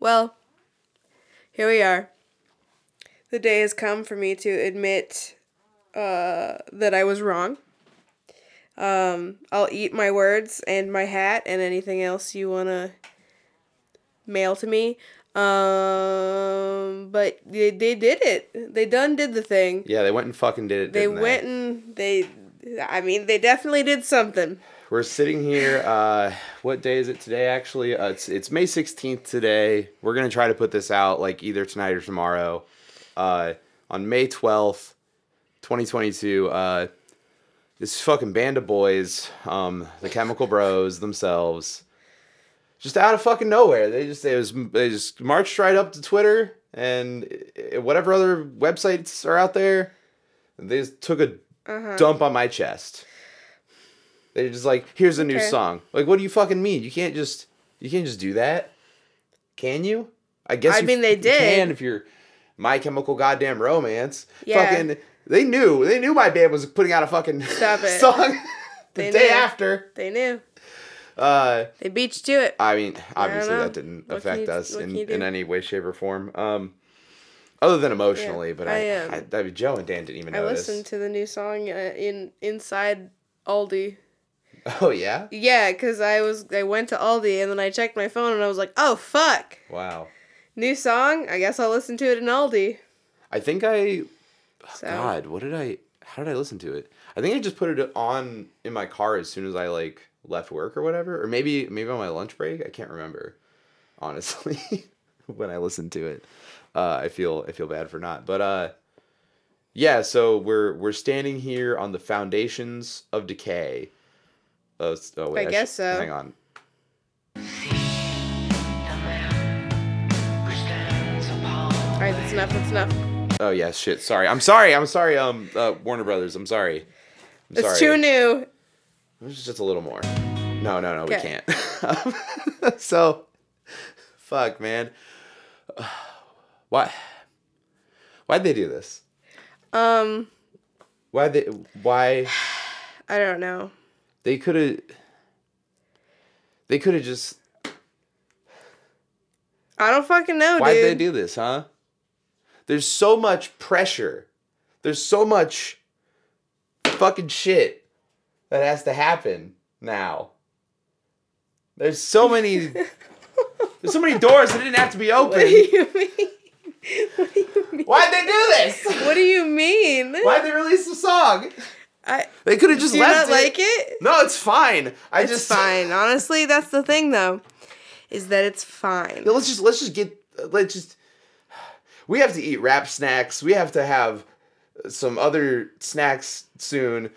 Well, here we are. The day has come for me to admit uh, that I was wrong. Um, I'll eat my words and my hat and anything else you want to mail to me. Um, but they, they did it. They done did the thing. Yeah, they went and fucking did it. They went and they, I mean, they definitely did something. We're sitting here. Uh, what day is it today? Actually, uh, it's it's May sixteenth today. We're gonna try to put this out like either tonight or tomorrow. Uh, on May twelfth, twenty twenty two. Uh, this fucking band of boys, um, the Chemical Bros themselves, just out of fucking nowhere. They just they was they just marched right up to Twitter and uh, whatever other websites are out there. They just took a Uh-huh. dump on my chest. They're just like, here's a new Okay. song. Like, what do you fucking mean? You can't just you can't just do that. Can you? I guess. I you mean, they did. Can if you're My Chemical Goddamn Romance. Yeah. Fucking. They knew. They knew my band was putting out a fucking song the They day knew. after. They knew. Uh, They beat you to it. I mean, obviously know. that didn't What affect you- us in, can you do? in any way, shape, or form. Um, other than emotionally, Yeah, but I, I, um, I, I, Joe and Dan didn't even I know listened to the new song uh, in inside Aldi. Oh yeah. Yeah, cause I was I went to Aldi and then I checked my phone and I was like, oh fuck, Wow. new song. I guess I'll listen to it in Aldi. I think I So God, what did I? How did I listen to it? I think I just put it on in my car as soon as I like left work or whatever, or maybe maybe on my lunch break. I can't remember, honestly, when I listened to it. Uh, I feel I feel bad for not, but uh, yeah. So we're we're standing here on the foundations of decay. Uh, oh wait, I guess sh- so. Hang on. all right, that's enough. That's enough. Oh yeah, shit. Sorry. I'm sorry. I'm sorry. Um, uh, Warner Brothers. I'm sorry. I'm It's sorry. too new. It's just a little more. No, no, no, we can't. so, fuck, man. Why? Why'd they do this? Um, Why they? Why I don't know. They could have? They could have just. I don't fucking know, dude. Why'd dude. they do this, huh? There's so much pressure. There's so much fucking shit that has to happen now. There's so many. there's so many doors that didn't have to be open. What do you mean? What do you mean? Why'd they do this? What do you mean? Why'd they release the song? I They could have just left it. like it? No, it's fine. I It's just fine. Honestly, that's the thing though, is that it's fine. No, let's just let's just get let's just. We have to eat Rap Snacks. We have to have some other snacks soon.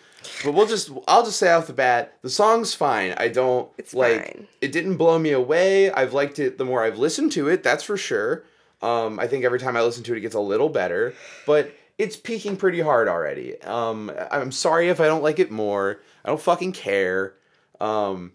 But we'll just I'll just say off the bat, the song's fine. I don't It's like fine. it didn't blow me away. I've liked it the more I've listened to it, that's for sure. Um I think every time I listen to it it gets a little better, but it's peaking pretty hard already. Um I'm sorry if I don't like it more. I don't fucking care. Um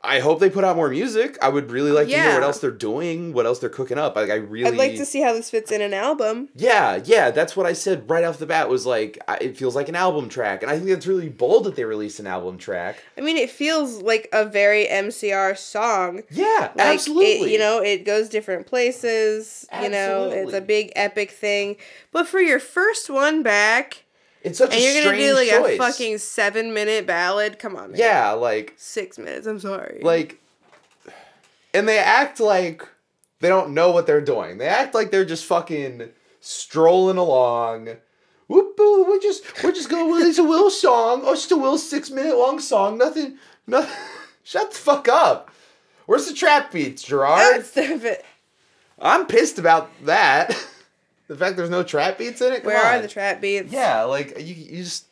I hope they put out more music. I would really like to hear what else they're doing, what else they're cooking up. Like I really I'd like to see how this fits in an album. yeah, yeah, that's what I said right off the bat. Was like, I, it feels like an album track, and I think that's really bold that they released an album track. I mean, it feels like a very MCR song. Yeah, Like absolutely. It, you know, it goes different places. Absolutely. You know, it's a big epic thing. But for your first one back, it's such and a you're gonna do like choice. a fucking seven minute ballad, come on, man. yeah, like, Six minutes. I'm sorry. like, and they act like they don't know what they're doing. They act like they're just fucking strolling along. Whoop, we're just we're just going. Well, it's a Will song. Oh, it's just a Will six minute long song. Nothing. Nothing. Shut the fuck up. Where's the trap beats, Gerard? That's the, I'm pissed about that. the fact there's no trap beats in it. Come where are the trap beats? Yeah, like you, you just.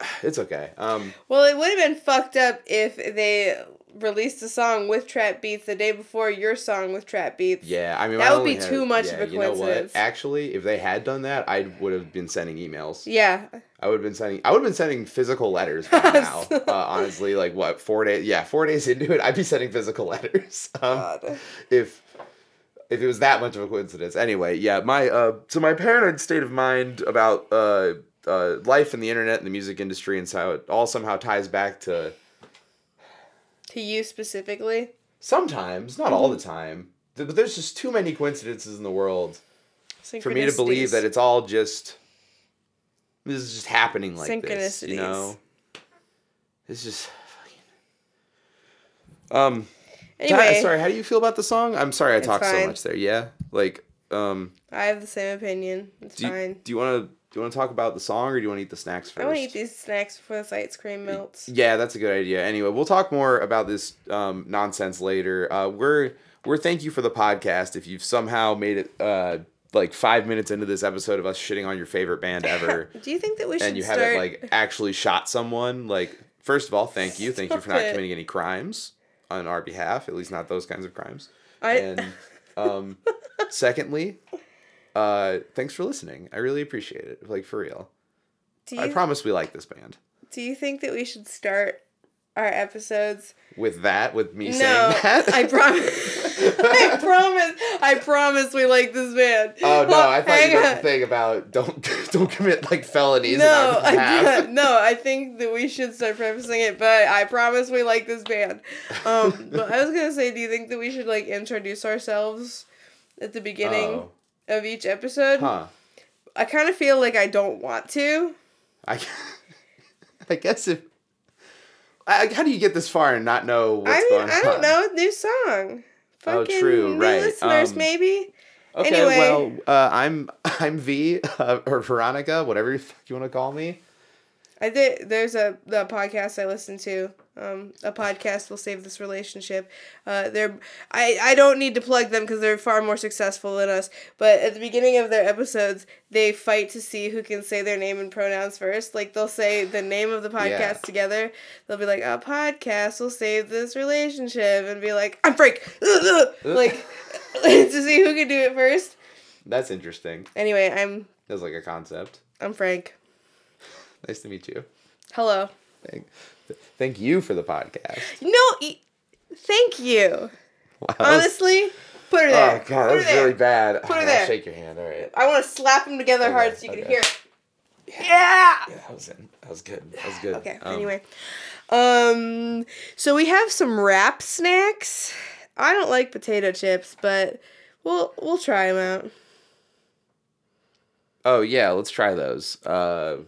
It's okay. Um, Well, it would have been fucked up if they released a song with trap beats the day before your song with trap beats. yeah, I mean That would be had- too much yeah, of a you know what? coincidence. Actually, if they had done that, I would have been sending emails. Yeah. I would have been sending. I would have been sending physical letters by now. uh, honestly, like what four days? Yeah, four days into it, I'd be sending physical letters. Um, God. if if it was that much of a coincidence. Anyway, yeah, my uh, so my paranoid state of mind about uh, uh, life and the internet and the music industry and how it all somehow ties back to To you specifically? sometimes, not all Mm-hmm. the time. but there's just too many coincidences in the world for me to believe that it's all just this is just happening like this. You know, it's just. fucking- Um. Anyway, sorry. How do you feel about the song? I'm sorry I talked so fine. much there. Yeah. Like. Um. I have the same opinion. It's Do you, fine. do you want to do you want to talk about the song or do you want to eat the snacks first? I want to eat these snacks before this ice cream melts. Yeah, that's a good idea. Anyway, we'll talk more about this um, nonsense later. Uh, we're we're thank you for the podcast. If you've somehow made it uh, like five minutes into this episode of us shitting on your favorite band ever, Do you think that we should and you start? haven't like actually shot someone, like first of all, thank you, thank you for not it. committing any crimes on our behalf. At least not those kinds of crimes. I, And um, secondly, uh, thanks for listening. I really appreciate it. Like for real. do I promise we like this band. do you think that we should start our episodes? With that, with me no, saying that, I promise. I promise. I promise we like this band. Oh no! I thought you meant the thing about don't don't commit like felonies. No, in our behalf. I, no, I think that we should start prefacing it, but I promise we like this band. Um, but I was gonna say, do you think that we should like introduce ourselves at the beginning Oh. of each episode? Huh? I kind of feel like I don't want to. I, I guess if. I, how do you get this far and not know what's I mean, going on? I don't know. New song. Oh, Fucking true, new right, Listeners, um, maybe. Okay, Anyway. well, uh, I'm I'm V uh, or Veronica, whatever you want to call me. I did. There's a the podcast I listen to. Um, a podcast will save this relationship. Uh, they're I I don't need to plug them because they're far more successful than us. But at the beginning of their episodes, they fight to see who can say their name and pronouns first. Like they'll say the name of the podcast Yeah. together. They'll be like, "A podcast will save this relationship," and be like, "I'm Frank." like to see who can do it first. That's interesting. Anyway, I'm That's like a concept. I'm Frank. Nice to meet you. Hello. Thank, thank you for the podcast. No, thank you. Wow, Honestly, put her there. oh there. god, that was really bad. Put her I'll there. Shake your hand. All right. I want to slap them together hard so you can hear it. Yeah. Yeah, that was in. That was good. That was good. Okay. Um, anyway, um, so we have some Rap Snacks. I don't like potato chips, but we'll we'll try them out. Oh yeah, let's try those. Uh,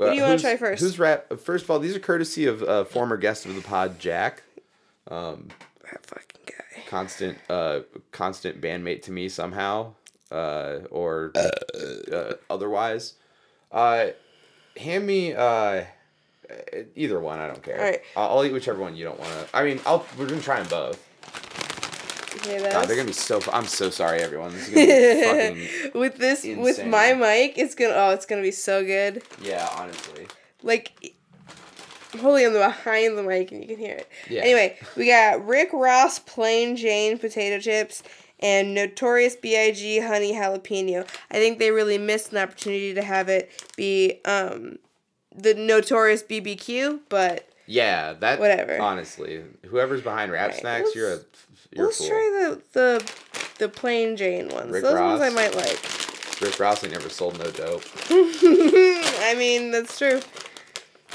What do you wanna try first? Who's rap? First of all, these are courtesy of uh, former guest of the pod, Jack. Um, That fucking guy. constant, uh, constant bandmate to me somehow, uh, or uh, otherwise. Uh, hand me uh, either one. I don't care. All right. I'll, I'll eat whichever one you don't want to. I mean, I'll. We're gonna try them both. Hear God, they're gonna be so. I'm so sorry, everyone. This is gonna be fucking. with this with my mic, it's gonna oh, it's gonna be so good. Yeah, honestly. Like I'm on the behind the mic and you can hear it. Yeah. Anyway, we got Rick Ross plain Jane potato chips and Notorious B.I.G. honey jalapeno. I think they really missed an opportunity to have it be um the Notorious BBQ, but Yeah, that. Whatever. Honestly, whoever's behind Rap Alright, Snacks, let's- you're a. Let's try the the the plain Jane ones. Rick Those ones I might like. Rick Ross ain't never sold no dope. I mean, that's true.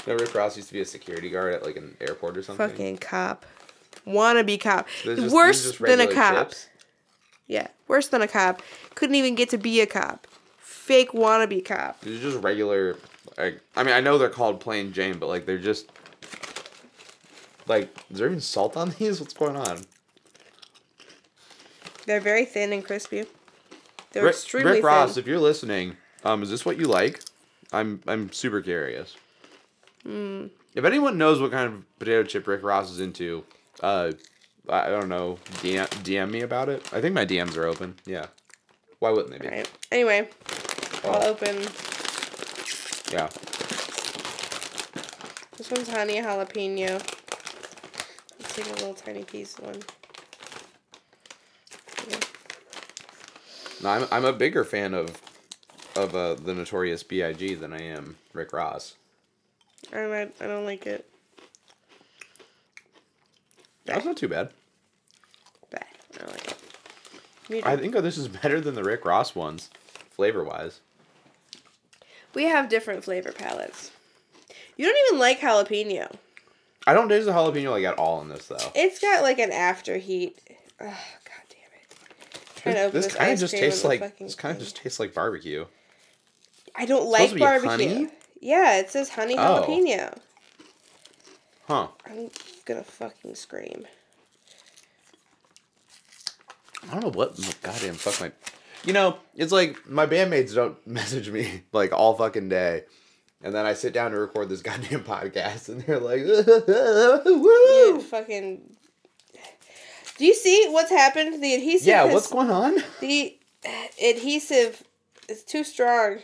No, Rick Ross used to be a security guard at like an airport or something. Fucking cop. Wannabe cop. They're just- Worse than a cop. Yeah, worse than a cop. Couldn't even get to be a cop. Fake wannabe cop. These are just regular. Like, I mean, I know they're called plain Jane, but like they're just. Like, is there even salt on these? What's going on? They're very thin and crispy. They're Rick, extremely Rick Ross, thin. if you're listening, um, is this what you like? I'm I'm super curious. Hmm. If anyone knows what kind of potato chip Rick Ross is into, uh, I don't know. DM, DM me about it. I think my DMs are open. Yeah. Why wouldn't they be? Right. Anyway, I'll Oh. open. Yeah. This one's honey jalapeno. Let's take a little tiny piece one. No, I'm I'm a bigger fan of of uh, the Notorious B.I.G. than I am Rick Ross. I don't, I don't like it. That's not too bad. Bah, I don't like it. Me I think this is better than the Rick Ross ones, flavor wise. We have different flavor palettes. You don't even like jalapeno. I don't taste the jalapeno like at all in this though. It's got like an after heat. God trying to This this, kind of just tastes like this kind of just tastes like barbecue. I don't supposed like barbecue. honey? Yeah, it says honey Oh. jalapeno. Huh. I'm gonna fucking scream. I don't know what goddamn fuck my. You know, it's like my bandmates don't message me like all fucking day, and then I sit down to record this goddamn podcast, and they're like, You "Woo!" fucking. Do you see what's happened? The adhesive. Yeah, has- what's going on The adhesive is too strong.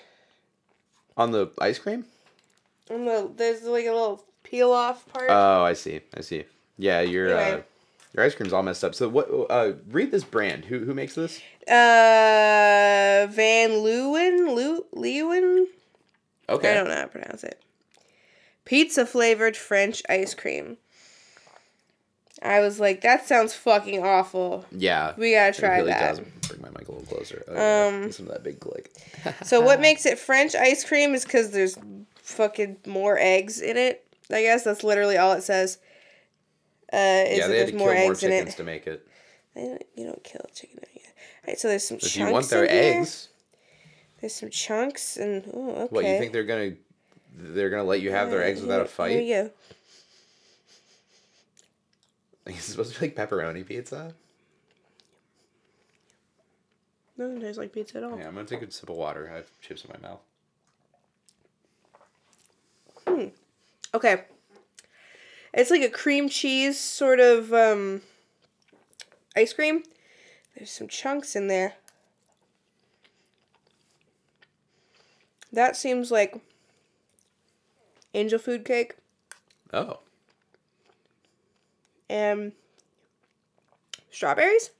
on the ice cream? On the there's like a little peel off part. Oh, I see. I see. Yeah, your uh, your ice cream's all messed up. So what? Uh, read this brand. Who who makes this? Uh, Van Leeuwen, Lew, Leeuwen. Okay. I don't know how to pronounce it. Pizza flavored French ice cream. I was like, that sounds fucking awful. Yeah. We gotta try it really that. Does. Bring my mic a little closer. Okay. Um, Listen to that big click. So what makes it French ice cream is because there's fucking more eggs in it. I guess that's literally all it says. Uh, is yeah, they had to more kill more chickens it. to make it. They don't- You don't kill a chicken. Right? Right, so there's some If chunks you want their here. eggs, There's some chunks and oh, okay. what you think they're gonna they're gonna let you have their eggs without a Here fight? we go. Like, it's supposed to be like pepperoni pizza. Doesn't taste like pizza at all. Yeah, I'm gonna take a sip of water. I have chips in my mouth. Hmm. Okay. It's like a cream cheese sort of um, ice cream. There's some chunks in there. That seems like angel food cake Oh, and strawberries.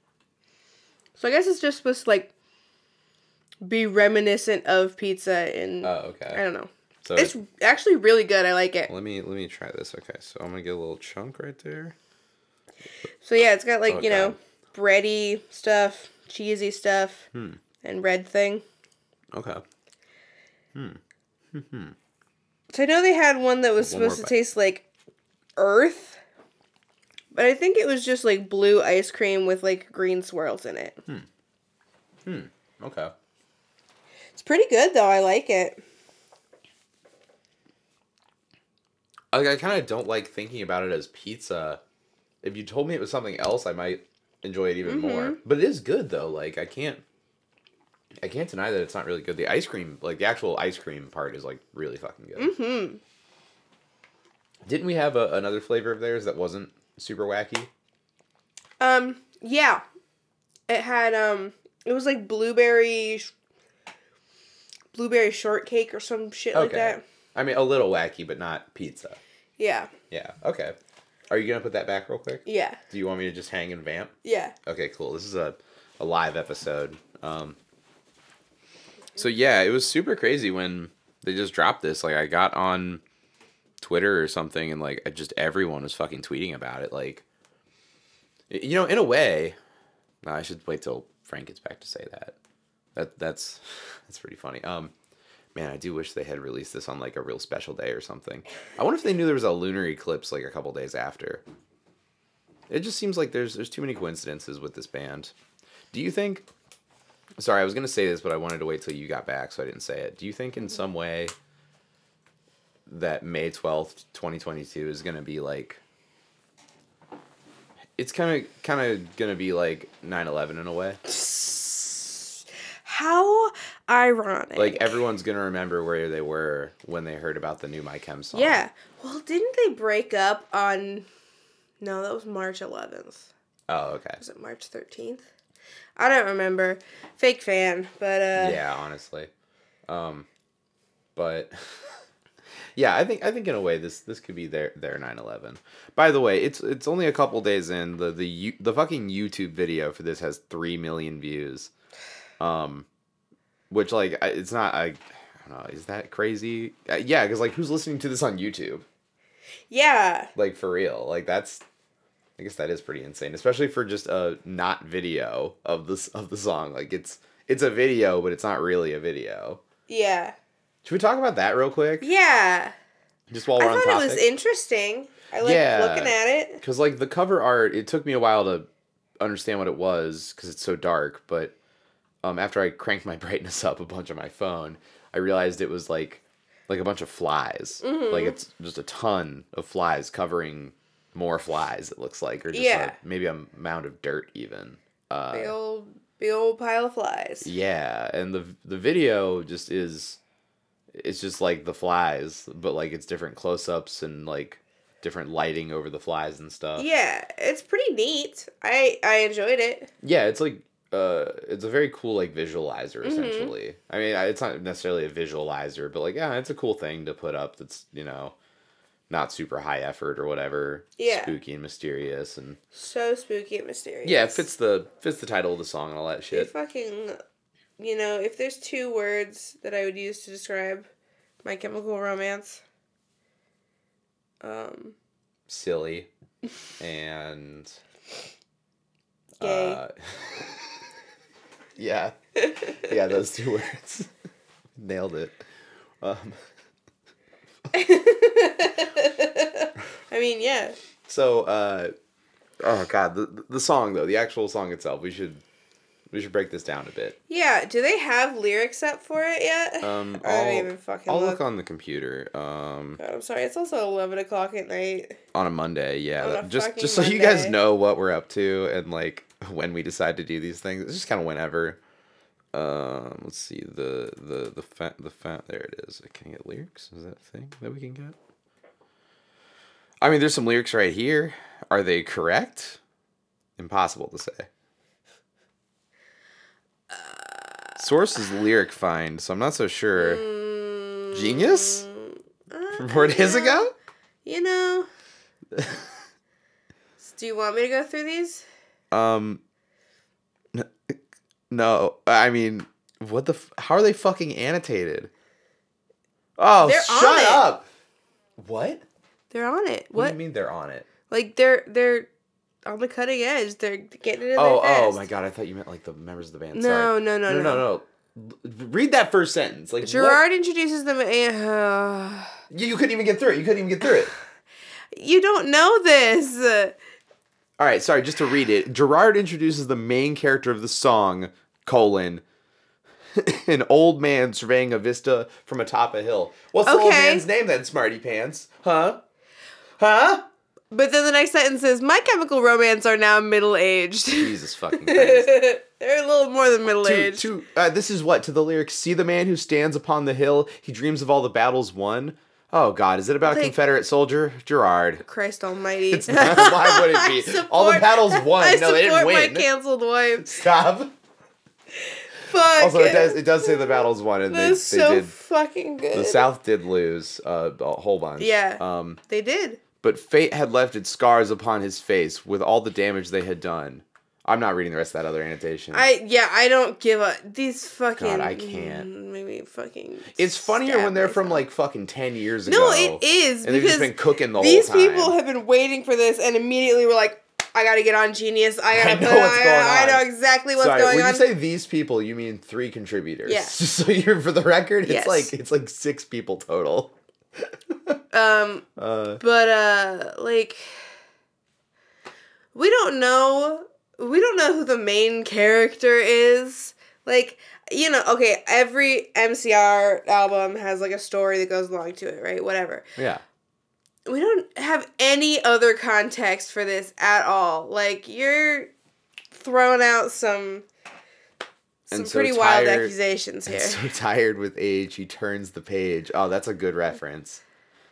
So I guess it's just supposed to like be reminiscent of pizza and oh, okay. I don't know. So It's actually really good. I like it. let me let me try this. Okay, so I'm gonna get a little chunk right there. So yeah, it's got like Oh, you know bready stuff, cheesy stuff, Hmm. and red thing. Okay. Hmm. Hmm. So I know they had one that was One supposed to taste like earth, but I think it was just like blue ice cream with like green swirls in it. Hmm. Okay. It's pretty good though. I like it. Like I kind of don't like thinking about it as pizza. If you told me it was something else, I might enjoy it even more. But it is good though. Like I can't, I can't deny that it's not really good. The ice cream, like the actual ice cream part, is like really fucking good. Hmm. Didn't we have a, another flavor of theirs that wasn't super wacky? Um. Yeah. It had um. It was like blueberry. sh- Blueberry shortcake or some shit like that. I mean, a little wacky, but not pizza. Yeah. Yeah. Okay. Are you gonna put that back real quick? Yeah. Do you want me to just hang and vamp? Yeah. Okay, cool. This is a, a live episode. Um, so yeah, it was super crazy when they just dropped this. Like I got on Twitter or something, and like just everyone was fucking tweeting about it. Like, you know, in a way, I should wait till Frank gets back to say that. That that's that's pretty funny. Um, man, I do wish they had released this on like a real special day or something. I wonder if they knew there was a lunar eclipse like a couple days after. It just seems like there's there's too many coincidences with this band. Do you think? Sorry, I was gonna say this, but I wanted to wait till you got back, so I didn't say it. Do you think in some way that May twelfth, twenty twenty two, is gonna be like? It's kind of kind of gonna be like 9-11 in a way. How ironic. Like everyone's gonna remember where they were when they heard about the new My Chem song. Yeah. Well, didn't they break up on? No, that was March 11th. Oh, okay. Was it March 13th? I don't remember. Fake fan, but uh. yeah, honestly. Um, but yeah, I think I think in a way this this could be their their 9/11. By the way, it's it's only a couple days in the the you- the fucking YouTube video for this has three million views, um, which like it's not I. I don't know. Is that crazy? Uh, yeah, because like, who's listening to this on YouTube? Yeah. Like for real? Like that's. I guess that is pretty insane, especially for just a not video of this of the song. Like it's it's a video, but it's not really a video. Yeah. Should we talk about that real quick? Yeah. Just while we're I on thought topic. it was interesting. I like Yeah. looking at it. Because like the cover art, it took me a while to understand what it was because it's so dark. But um, after I cranked my brightness up a bunch on my phone, I realized it was like like a bunch of flies. Mm-hmm. Like it's just a ton of flies covering more flies. It looks like, or just Yeah. like maybe a mound of dirt even. Uh, Big old, big old pile of flies. yeah, and the the video just is it's just like the flies, but like it's different close ups and like different lighting over the flies and stuff. Yeah, it's pretty neat. I I enjoyed it. Yeah, it's like uh it's a very cool like visualizer Mm-hmm. essentially. I mean, it's not necessarily a visualizer, but like yeah, it's a cool thing to put up that's, you know, not super high effort or whatever. Yeah. Spooky and mysterious and So spooky and mysterious. Yeah, it fits the fits the title of the song and all that It shit. fucking, you know, if there's two words that I would use to describe My Chemical Romance, um, Silly and gay. Uh, yeah. Yeah, those two words. Nailed it. Um, I mean, yeah. so, uh, oh god, the the song though, the actual song itself, we should we should break this down a bit. Yeah, do they have lyrics up for it yet? Um, I I'll, even fucking I'll look. look on the computer. Um, God, I'm sorry, it's also 11 o'clock at night. on a Monday, yeah. A just just so you guys know what we're up to and like when we decide to do these things. It's just kind of whenever. Um, let's see the the the fat the fat. there it is. Can I get lyrics? Is that a thing that we can get? I mean, there's some lyrics right here. Are they correct? Impossible to say. Source is LyricFind, so I'm not so sure. Genius from four days ago. You know. do you want me to go through these? Um. No, I mean, what the? F- how are they fucking annotated? Oh, They're shut on it. up! What? They're on it. What What? do you mean they're on it? Like they're they're on the cutting edge. They're getting it in Oh, oh my god! I thought you meant like the members of the band. No, Sorry. no, no, no, no, no. no. Read that first sentence. Like Gerard introduces them. Uh, You, you couldn't even get through it. You couldn't even get through it. you don't know this. All right, sorry. Just to read it, Gerard introduces the main character of the song: colon. An old man surveying a vista from atop a hill. What's the old man's name then, Smarty Pants? Huh? Huh? But then the next sentence is, "My Chemical Romance are now middle aged." Jesus fucking Christ. They're a little more than middle to, aged. to, uh, this is what to the lyrics. See the man who stands upon the hill. He dreams of all the battles won. Oh God, is it about a Confederate soldier? Gerard. Christ Almighty! It's not. Why would it be? I all the battles won. I no, they didn't support win. my canceled wife. Stop. Fuck. Also, it does. It does say the battles won, and they, they so did. fucking good. The South did lose uh, a whole bunch. Yeah. Um, They did. But fate had left its scars upon his face with all the damage they had done. I'm not reading the rest of that other annotation. I yeah. I don't give a these fucking. God, I can't. Maybe fucking. it's funnier when they're from like fucking ten years ago. No, it is And they've just been cooking the these whole time. These people have been waiting for this, and immediately were like, "I gotta get on Genius. I gotta I know put. what's I, going I on. know exactly what's Sorry, going when on." you say these people, you mean three contributors. Yeah. So you're for the record, it's Yes. like it's like six people total. Um, Uh, but uh, like, we don't know. We don't know who the main character is. Like, you know, okay, every MCR album has like a story that goes along to it, right? Whatever. yeah. we don't have any other context for this at all. Like you're throwing out some some so pretty wild tired- accusations And here. so tired with age, he turns the page. Oh, that's a good reference.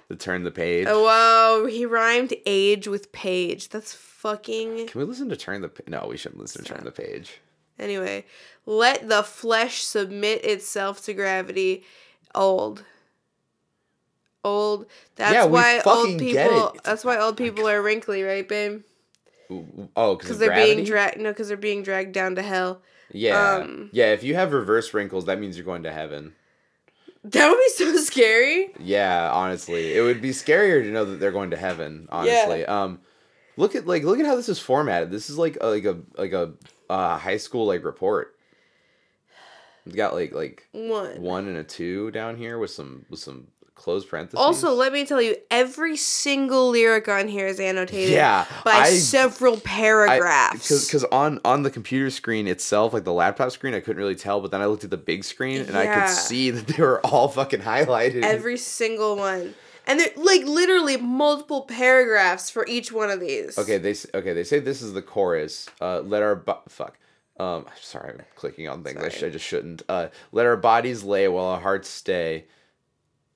The turn the page. oh whoa! he rhymed age with page. That's fucking Can we listen to turn the? Pa- no, we shouldn't listen to turn the page. anyway. Let the flesh submit itself to gravity. Old. Old. That's Yeah, why old people. That's why old people are wrinkly, right, babe? Oh, because Because they're being dragged. No, because they're being dragged down to hell. Yeah, um, yeah. If you have reverse wrinkles, that means you're going to heaven. That would be so scary. Yeah, honestly, it would be scarier to know that they're going to heaven. Honestly, um, look at like look at how this is formatted. This is like a, like a like a uh, high school like report. It's got like like One. one and a two down here with some with some close parentheses. Also, let me tell you, every single lyric on here is annotated Yeah, by I- several paragraphs. because on on the computer screen itself, like the laptop screen, I couldn't really tell. But then I looked at the big screen and I could see that they were all fucking highlighted. every single one. And they're like literally multiple paragraphs for each one of these. okay, they okay they say this is the chorus. Uh, let our fuck. Um, sorry, I'm clicking on things. I, sh- I just shouldn't. Uh, let our bodies lay while our hearts stay.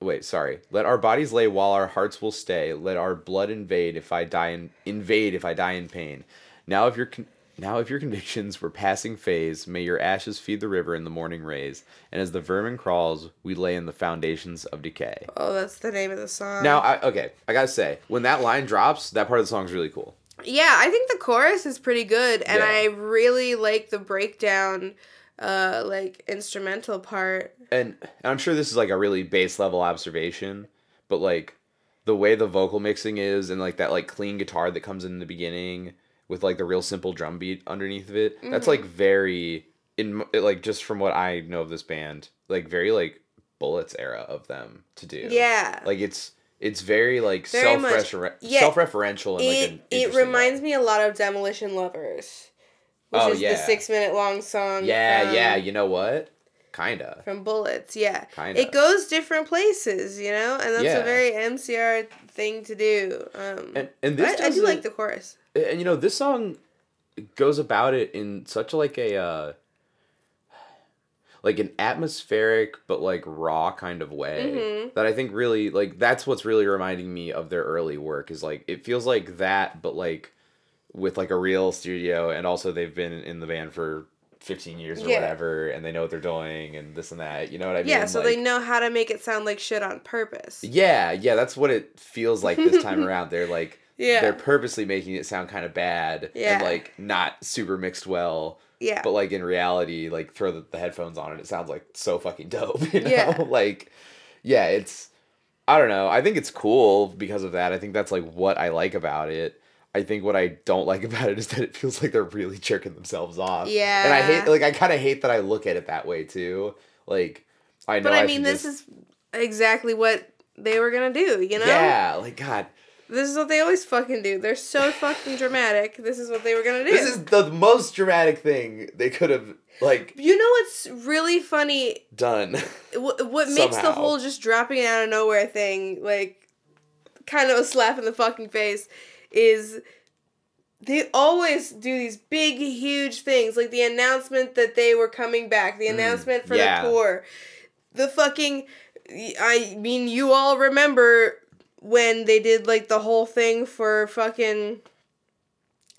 Wait, sorry. Let our bodies lay while our hearts will stay. Let our blood invade if I die in invade if I die in pain. Now if your con- now if your convictions were passing phase, may your ashes feed the river in the morning rays. And as the vermin crawls, we lay in the foundations of decay. Oh, that's the name of the song. Now, I, okay, I gotta say, when that line drops, that part of the song is really cool. Yeah, I think the chorus is pretty good, and Yeah. I really like the breakdown, uh, like instrumental part. and, and I'm sure this is like a really base level observation, but like the way the vocal mixing is and like that like clean guitar that comes in the beginning with like the real simple drum beat underneath of it, that's like very in like just from what I know of this band, like very like Bullets era of them to do. Yeah, like it's it's very like Very self much- yeah. self referential and like it an it reminds way. me a lot of Demolition Lovers, which Oh, is the yeah. six minute long song. Yeah, yeah, you know what? Kinda. From Bullets, yeah. Kinda. It goes different places, you know, and that's Yeah. a very MCR thing to do. Um, And and this I, I do like the chorus. and you know this song goes about it in such like a uh like an atmospheric but like raw kind of way Mhm. that i think really like that's what's really reminding me of their early work is like it feels like that but like with like a real studio and also they've been in the band for 15 years or Yeah. whatever and they know what they're doing and this and that you know what i mean Yeah, so like, they know how to make it sound like shit on purpose. yeah yeah that's what it feels like this time around they're like Yeah. they're purposely making it sound kind of bad Yeah. and like not super mixed well Yeah. but like in reality like throw the, the headphones on and it sounds like so fucking dope you know Yeah. like yeah it's i don't know i think it's cool because of that i think that's like what i like about it i think what i don't like about it is that it feels like they're really jerking themselves off Yeah. and i hate like i kind of hate that i look at it that way too like i know but I, I mean, this just- is exactly what they were gonna do, you know? yeah like god This is what they always fucking do. They're so fucking dramatic. This is what they were gonna do. this is the most dramatic thing they could have like you know what's really funny? done What, what makes the whole just dropping out of nowhere thing like kind of a slap in the fucking face is they always do these big huge things like the announcement that they were coming back the announcement for Mm, yeah. the tour. The fucking i mean you all remember when they did like the whole thing for fucking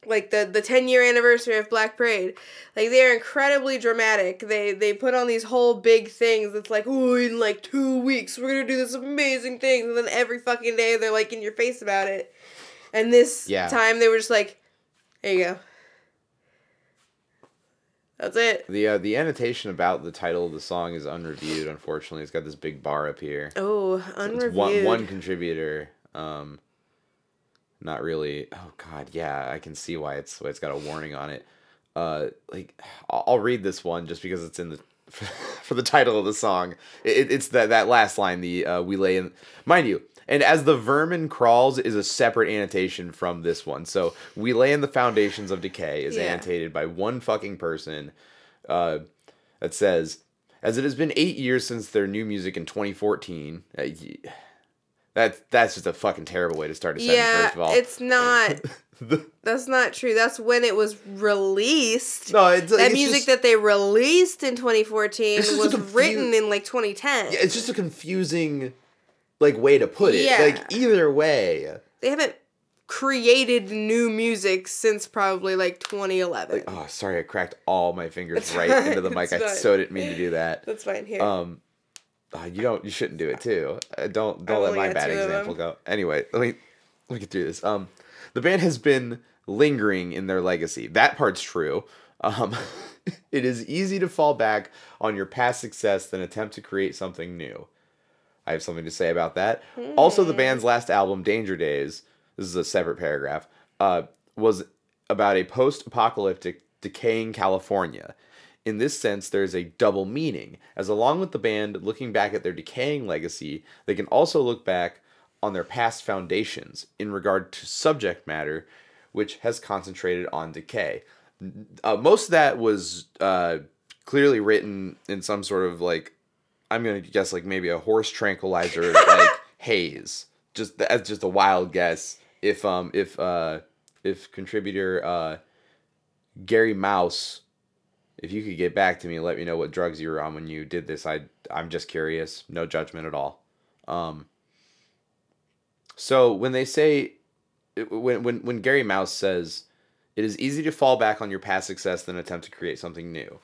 like the the 10 year anniversary of black parade. Like they're incredibly dramatic. They they put on these whole big things. It's like oh in like two weeks we're gonna do this amazing thing. And then every fucking day they're like in your face about it and this Yeah. time they were just like there you go that's it The uh, the annotation about the title of the song is unreviewed. Unfortunately, it's got this big bar up here. oh unreviewed one one contributor. Um, not really. Oh God, yeah, I can see why it's why it's got a warning on it. Uh, like I'll, I'll read this one just because it's in the for the title of the song. It, it's that that last line. The uh, we lay in, mind you. And as the vermin crawls is a separate annotation from this one. So we lay in the foundations of decay is Yeah. annotated by one fucking person. Uh, that says, as it has been eight years since their new music in 2014. Uh, that that's just a fucking terrible way to start a sentence. yeah first of all, it's not The- that's not true that's when it was released no, it's that it's music just, that they released in 2014 It's was confu- written in like 2010 yeah, it's just a confusing like way to put it. Yeah. Like either way, they haven't created new music since probably like 2011 like oh sorry, I cracked all my fingers It's right fine, into the mic. it's I fine. so didn't mean to do that. that's fine here Um, uh, you don't. You shouldn't do it too. Uh, don't don't let my bad example go. Anyway, let me let me get through this. Um, the band has been lingering in their legacy. That part's true. Um, it is easy to fall back on your past success than attempt to create something new. I have something to say about that. Also, the band's last album, Danger Days, this is a separate paragraph, uh, was about a post apocalyptic, decaying California. In this sense, there is a double meaning, as along with the band looking back at their decaying legacy, they can also look back on their past foundations in regard to subject matter, which has concentrated on decay. Uh, most of that was uh, clearly written in some sort of like, I'm gonna guess like maybe a horse tranquilizer like haze. Just that's just a wild guess. If um if uh if contributor uh Gary Mouse, if you could get back to me, and let me know what drugs you were on when you did this. I I'm just curious. No judgment at all. Um. So when they say, when when when Gary Mouse says, it is easy to fall back on your past success than attempt to create something new.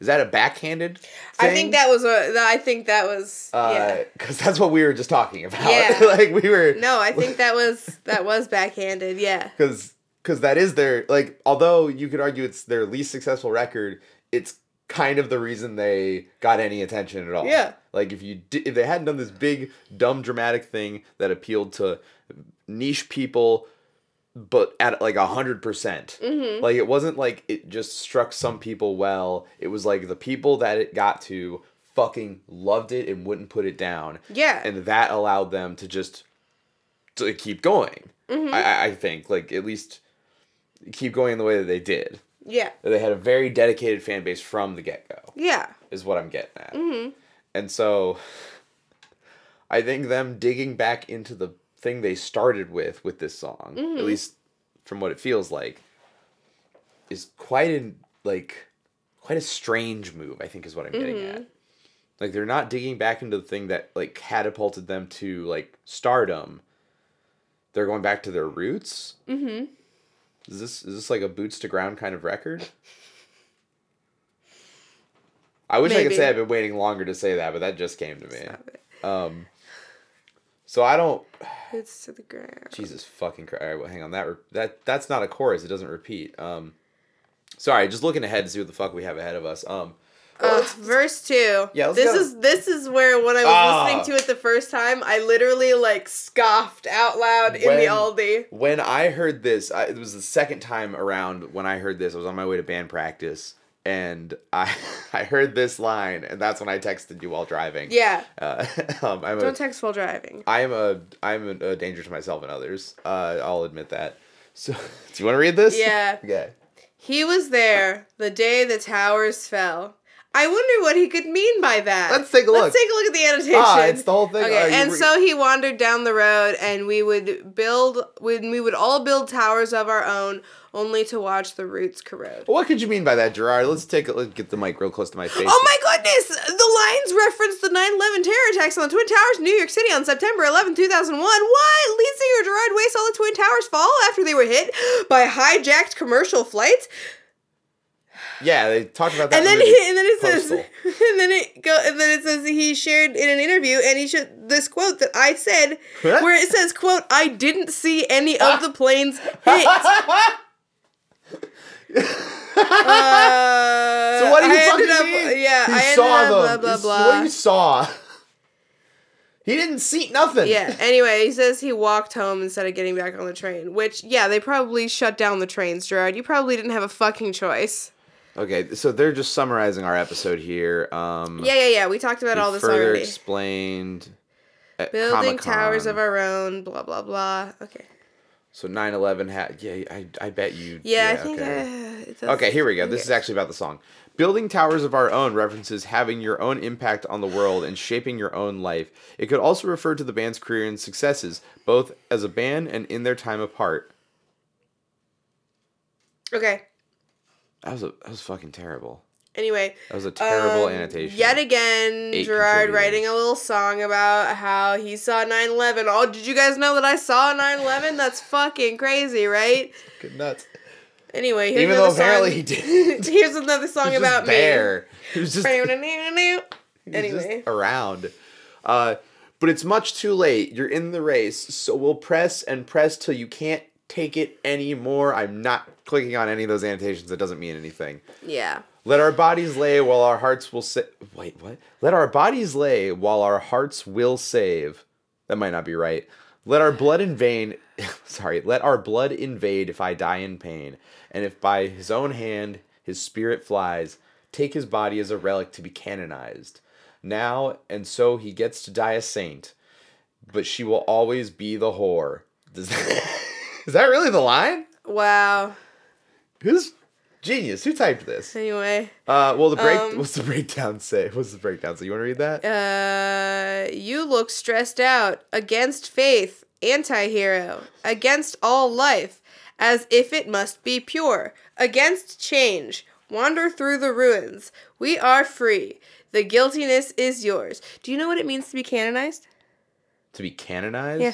Is that a backhanded? I think that was a. I think that was. Uh, yeah. Because that's what we were just talking about. Yeah. like we were. No, I think that was that was backhanded. Yeah. because because that is their like although you could argue it's their least successful record it's kind of the reason they got any attention at all Yeah. like if you di- if they hadn't done this big dumb dramatic thing that appealed to niche people but at like a hundred percent Mm-hmm. like it wasn't like it just struck some people well it was like the people that it got to fucking loved it and wouldn't put it down Yeah. and that allowed them to just to keep going. Mm-hmm. I- I, think like at least keep going the way that they did. yeah. They had a very dedicated fan base from the get go. Yeah. Is what I'm getting at. Mm-hmm. And so, I think them digging back into the thing they started with with this song, Mm-hmm. at least from what it feels like, is quite an like quite a strange move. I think is what I'm getting Mm-hmm. at. Like they're not digging back into the thing that like catapulted them to like stardom. They're going back to their roots. Mm-hmm. Is this is this like a boots to ground kind of record? I wish I could say I've been waiting longer to say that, but that just came to me. Um, so I don't. It's to the ground. Jesus fucking Christ! All right, well, hang on. That re- that that's not a chorus. It doesn't repeat. Um, sorry, just looking ahead to see what the fuck we have ahead of us. Um, Uh, verse two. Yeah, let's this go. is this is where when I was Ah. listening to it the first time, I literally like scoffed out loud in the Aldi. when I heard this, I, it was the second time around when I heard this. I was on my way to band practice, and I I heard this line, and that's when I texted you while driving. Yeah. Uh, um, I'm a, Don't text while driving. I am a I'm a, a danger to myself and others. Uh, I'll admit that. So, do you want to read this? Yeah. Okay. He was there the day the towers fell. I wonder what he could mean by that. Let's take a look. Let's take a look at the annotation. Ah, it's the whole thing. Okay, and re- so he wandered down the road, and we would build, when we would all build towers of our own, only to watch the roots corrode. What could you mean by that, Gerard? Let's take a, let's get the mic real close to my face. Oh my goodness! The lines reference the 9/11 terror attacks on the Twin Towers in New York City on September 11, 2001. What? Lead singer Gerard Way saw the Twin Towers fall after they were hit by hijacked commercial flights. Yeah, they talked about that. and then he, and then it says Postal. and then it go and then it says he shared in an interview and he should this quote that I said What? where it says quote I didn't see any of the planes hit. Uh, so what do you I fucking up, mean? Yeah, he I saw up them. blah blah blah. What you saw. He didn't see nothing. Yeah. Anyway, he says he walked home instead of getting back on the train. Which, yeah, they probably shut down the trains, Gerard. You probably didn't have a fucking choice. Okay, so they're just summarizing our episode here. Um, Yeah, yeah, yeah. We talked about we all this further already. explained. at Building towers Comic-Con. of our own. Blah blah blah. Okay. So 9/11 had yeah, I, I bet you Yeah, I think. okay. Uh, does- Okay, here we go. This is actually about the song. Building towers of our own references having your own impact on the world and shaping your own life. It could also refer to the band's career and successes, both as a band and in their time apart. Okay. That was a, that was fucking terrible. Anyway. That was a terrible um, annotation. Yet again, Eight Gerard writing a little song about how he saw 9 11. Oh, did you guys know that I saw 9 11? That's fucking crazy, right? Good nuts. Anyway, here's Even though another apparently song. he didn't. Here's another song He about there. He was just me. Anyway. just around. Uh, but it's much too late. You're in the race, so we'll press and press till you can't take it anymore. I'm not clicking on any of those annotations. That doesn't mean anything. Yeah. Let our bodies lay while our hearts will sa- Wait, what? Let our bodies lay while our hearts will save. That might not be right. Let our blood invade. Sorry. Let our blood invade if I die in pain, and if by his own hand his spirit flies. Take his body as a relic to be canonized. Now and so he gets to die a saint, but she will always be the whore. Does that, is that really the line? Wow. Who's genius? Who typed this? Anyway, Uh, well, the break. Um, what's the breakdown say? What's the breakdown say? You want to read that? uh, you look stressed out. Against faith, anti-hero. Against all life, as if it must be pure. Against change, wander through the ruins. We are free. The guiltiness is yours. Do you know what it means to be canonized? to be canonized. Yeah.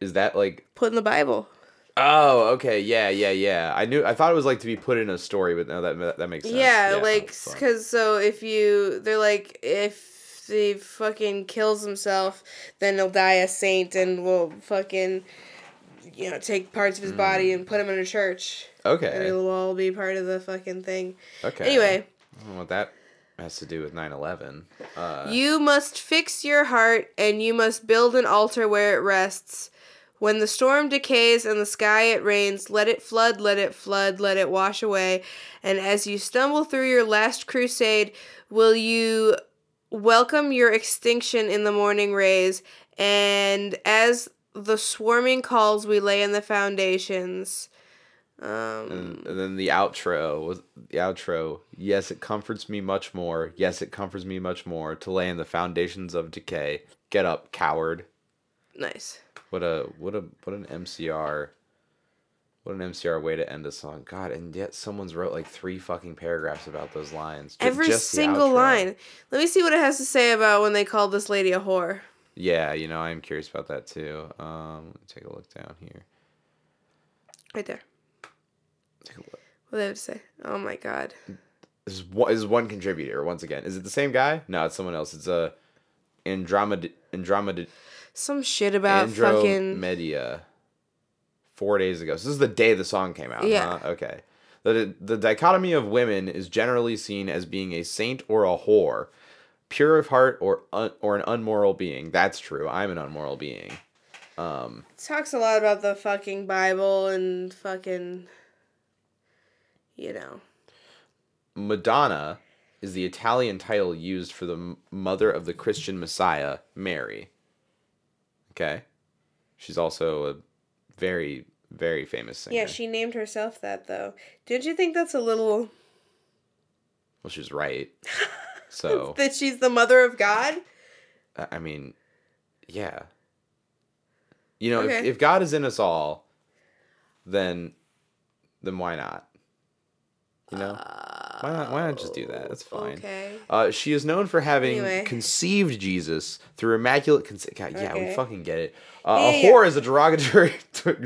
Is that like? Put in the Bible. Oh, okay. Yeah, yeah, yeah. I knew. I thought it was like to be put in a story, but no, that that, that makes sense. Yeah, like because so if you they're like if he fucking kills himself, then he'll die a saint and we'll fucking you know take parts of his body and put him in a church. And. Okay. it'll all be part of the fucking thing. Okay. Anyway, I don't know what that has to do with 9-11. Uh, you must fix your heart and you must build an altar where it rests. When the storm decays and the sky it rains, let it flood, let it flood, let it wash away. And as you stumble through your last crusade, will you welcome your extinction in the morning rays? And as the swarming calls we lay in the foundations. Um, and, and then the outro was the outro. Yes, it comforts me much more. Yes, it comforts me much more to lay in the foundations of decay. Get up, coward. nice. What a what a what an MCR. What an MCR way to end a song. God, and yet someone's wrote like three fucking paragraphs about those lines. Every single line. Let me see what it has to say about when they called this lady a whore. Yeah, you know, I'm curious about that too. Um, let me take a look down here. Right there. Take a look. What do they have to say? Oh my god. This is one, this is one contributor once again. Is it the same guy? No, it's someone else. It's a Andromeda Andromeda Some shit about fucking. Media. Four days ago. So this is the day the song came out. Yeah. Huh? Okay. The the dichotomy of women is generally seen as being a saint or a whore, pure of heart or un, or an unmoral being. That's true. I'm an unmoral being. Um, talks a lot about the fucking Bible and fucking. You know. Madonna is the Italian title used for the mother of the Christian Messiah, Mary. Okay? She's also a very, very famous singer. Yeah, she named herself that though. Didn't you think that's a little. Well, she's right. So, that she's the mother of God? I mean, yeah. You know, Okay. if God is in us all, then then why not? You know? Uh, why not why not just do that? That's fine. Okay. Uh, she is known for having Anyway. conceived Jesus through immaculate conce- God, yeah, we fucking get it. Uh, Yeah, a yeah. whore is a derogatory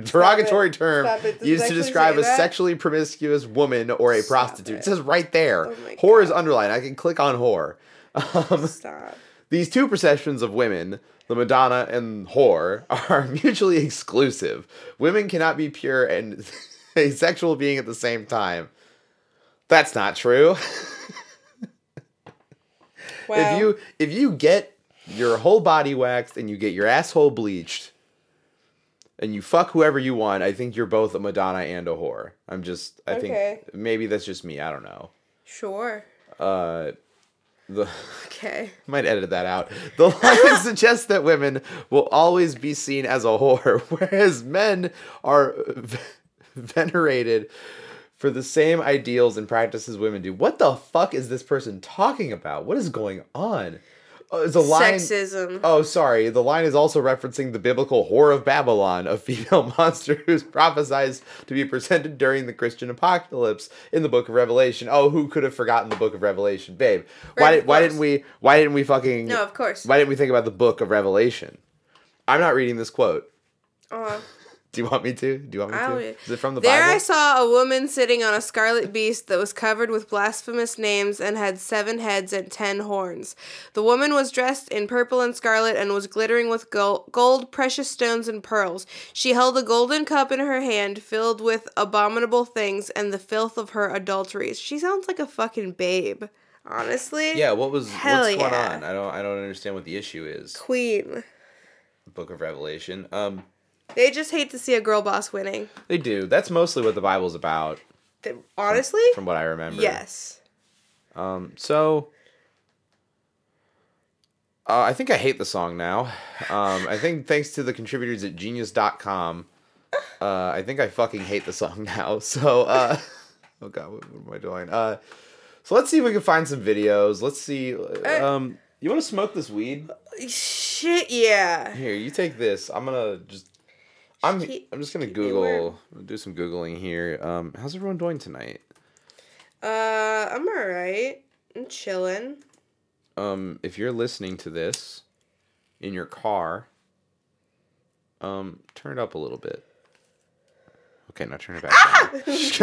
derogatory term Stop it. Does it used to describe a that? sexually promiscuous woman or a Stop prostitute. It. it. says right there. Oh whore is underlined. I can click on whore. Um, Stop. these two processions of women, the Madonna and whore, are mutually exclusive. Women cannot be pure and a sexual being at the same time. That's not true. Wow. If you if you get your whole body waxed and you get your asshole bleached and you fuck whoever you want, I think you're both a Madonna and a whore. I'm just I Okay. think maybe that's just me, I don't know. Sure. Uh the Okay. might edit that out. The line suggests that women will always be seen as a whore, whereas men are v- venerated for the same ideals and practices women do. What the fuck is this person talking about? What is going on? Oh, it's a line. Sexism. Oh, sorry. The line is also referencing the biblical whore of Babylon, a female monster who's prophesied to be presented during the Christian apocalypse in the Book of Revelation. Oh, who could have forgotten the Book of Revelation, babe? Why did, why didn't we why didn't we fucking No, of course. why didn't we think about the Book of Revelation? I'm not reading this quote. Uh, Do you want me to? Do you want me I to? would- Is it from the there I saw a woman sitting on a scarlet beast that was covered with blasphemous names and had seven heads and ten horns. The woman was dressed in purple and scarlet and was glittering with gold, gold, precious stones, and pearls. She held a golden cup in her hand filled with abominable things and the filth of her adulteries. She sounds like a fucking babe. Honestly. yeah, what was Hell what's going on? I don't I don't understand what the issue is. Queen. Book of Revelation. Um They just hate to see a girl boss winning. they do. That's mostly what the Bible's about. Th- honestly, from what I remember. yes. Um, so uh, I think I hate the song now. Um, I think thanks to the contributors at genius.com, uh, I think I fucking hate the song now. So, uh, oh god, what, what am I doing? Uh, so let's see if we can find some videos. Let's see. Um, you want to smoke this weed? Shit, yeah. Here, you take this. I'm gonna just. I'm. Keep- I'm just gonna keep me warm. Google. Do some googling here. Um, how's everyone doing tonight? Uh, I'm alright. I'm chilling. um, if you're listening to this in your car, um, turn it up a little bit. Okay, now turn it back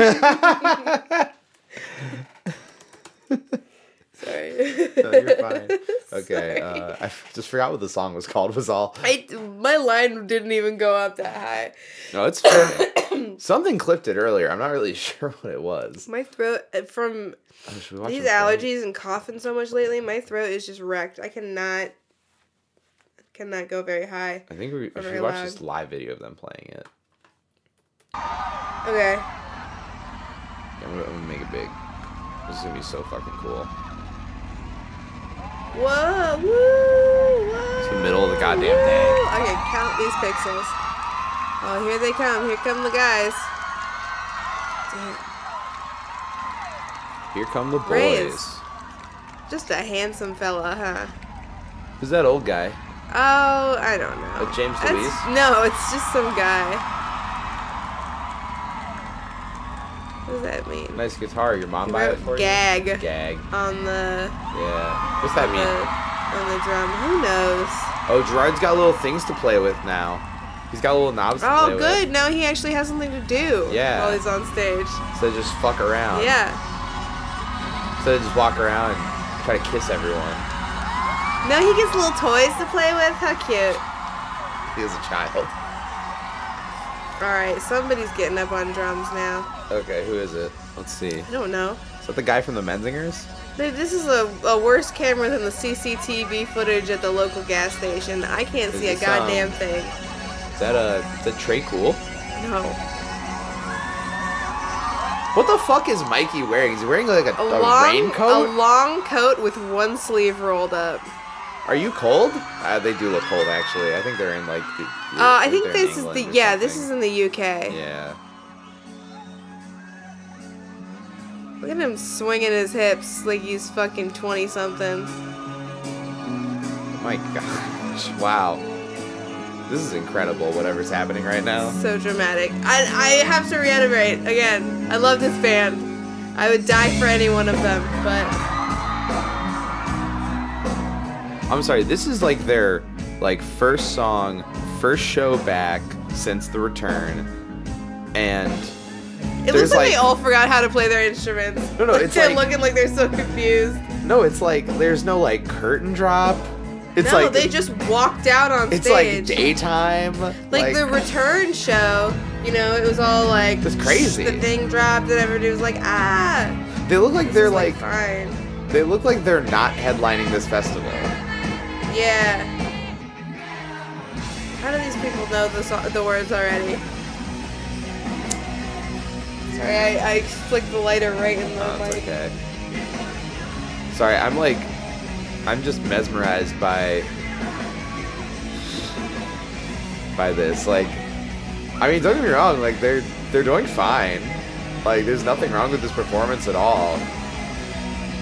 down. Sorry. no, you're fine. Okay, uh, I just forgot what the song was called. Was all. I, my line didn't even go up that high. No, it's fine. Something clipped it earlier. I'm not really sure what it was. My throat, uh, from Oh, should we watch these allergies and coughing so much lately, my throat is just wrecked. I cannot, cannot go very high. I think we, we should watch loud. this live video of them playing it. Okay. Yeah, I'm, gonna, I'm gonna make it big. This is gonna be so fucking cool. Whoa, woo, whoa. It's the middle of the goddamn day. woo. I can count these pixels. Oh, here they come. Here come the guys. Damn. Here come the boys. Just a handsome fella, huh? Who's that old guy? Oh, I don't know. Uh, James Dewees? No, it's just some guy. That mean? Nice guitar. Your mom bought it for gag you? Gag. Gag. on the Yeah. What's that mean? the, on the drum. Who knows? Oh, Gerard's got little things to play with now. He's got little knobs to Oh, play good. Now he actually has something to do. Yeah. While he's on stage. So just fuck around. Yeah. So just walk around and try to kiss everyone. No, he gets little toys to play with. How cute. He is a child. All right, somebody's getting up on drums now. Okay, who is it? Let's see. I don't know. Is that the guy from the Menzingers? This is a, a worse camera than the CCTV footage at the local gas station. I can't Is see a um, goddamn thing. Is that a is that Tré Cool? No. What the fuck is Mikey wearing? Is he wearing like a, A a long, raincoat? a long coat with one sleeve rolled up. Are you cold? Uh, they do look cold actually. I think they're in like the. Uh, I think this is the yeah. This is in the UK. Yeah. Look at him swinging his hips like he's fucking twenty something. My gosh. Wow. This is incredible, whatever's happening right now. So dramatic. I I have to reiterate again. I love this band. I would die for any one of them, but I'm sorry, this is like their like first song, first show back since the return. And it looks like, they all forgot how to play their instruments. No, no, Like, it's like- looking like they're so confused. no, it's like there's no like curtain drop. It's no, like they just walked out on it's stage. like daytime. like, the return show, you know, it was all like It's crazy. The thing dropped, and everybody was like, ah. they look like they're is, like fine. they look like they're not headlining this festival. Yeah. How do these people know the so- the words already? Sorry, I, I flicked the lighter right in the Oh, mic. okay. Sorry, I'm like, I'm just mesmerized by, by this. Like, I mean, don't get me wrong. Like, they're they're doing fine. Like, there's nothing wrong with this performance at all.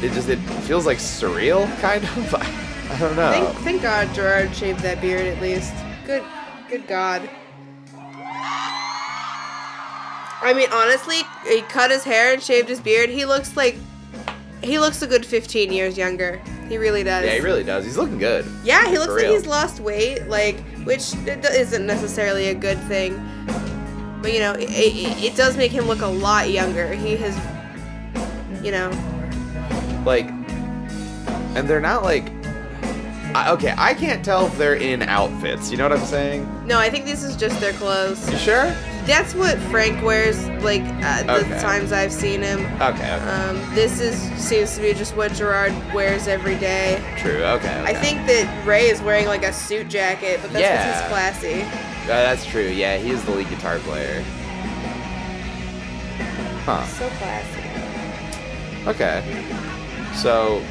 It just it feels like surreal, kind of. I don't know. Thank, thank God Gerard shaved that beard at least. Good, good God. I mean, honestly, he cut his hair and shaved his beard. He looks like he looks a good 15 years younger. He really does. yeah, he really does. He's looking good. Yeah, he looks For like he's lost weight, like which isn't necessarily a good thing. But you know, it, it, it does make him look a lot younger. He has, you know, Like, and they're not like. I, okay, I can't tell if they're in outfits. You know what I'm saying? no, I think this is just their clothes. You sure? That's what Frank wears, like at the Okay. times I've seen him. Okay. okay. Um, this is seems to be just what Gerard wears every day. True. Okay. I think that Ray is wearing like a suit jacket, but that's Yeah. because he's classy. Uh, that's true. Yeah, he is the lead guitar player. Huh. So classy. Okay. So,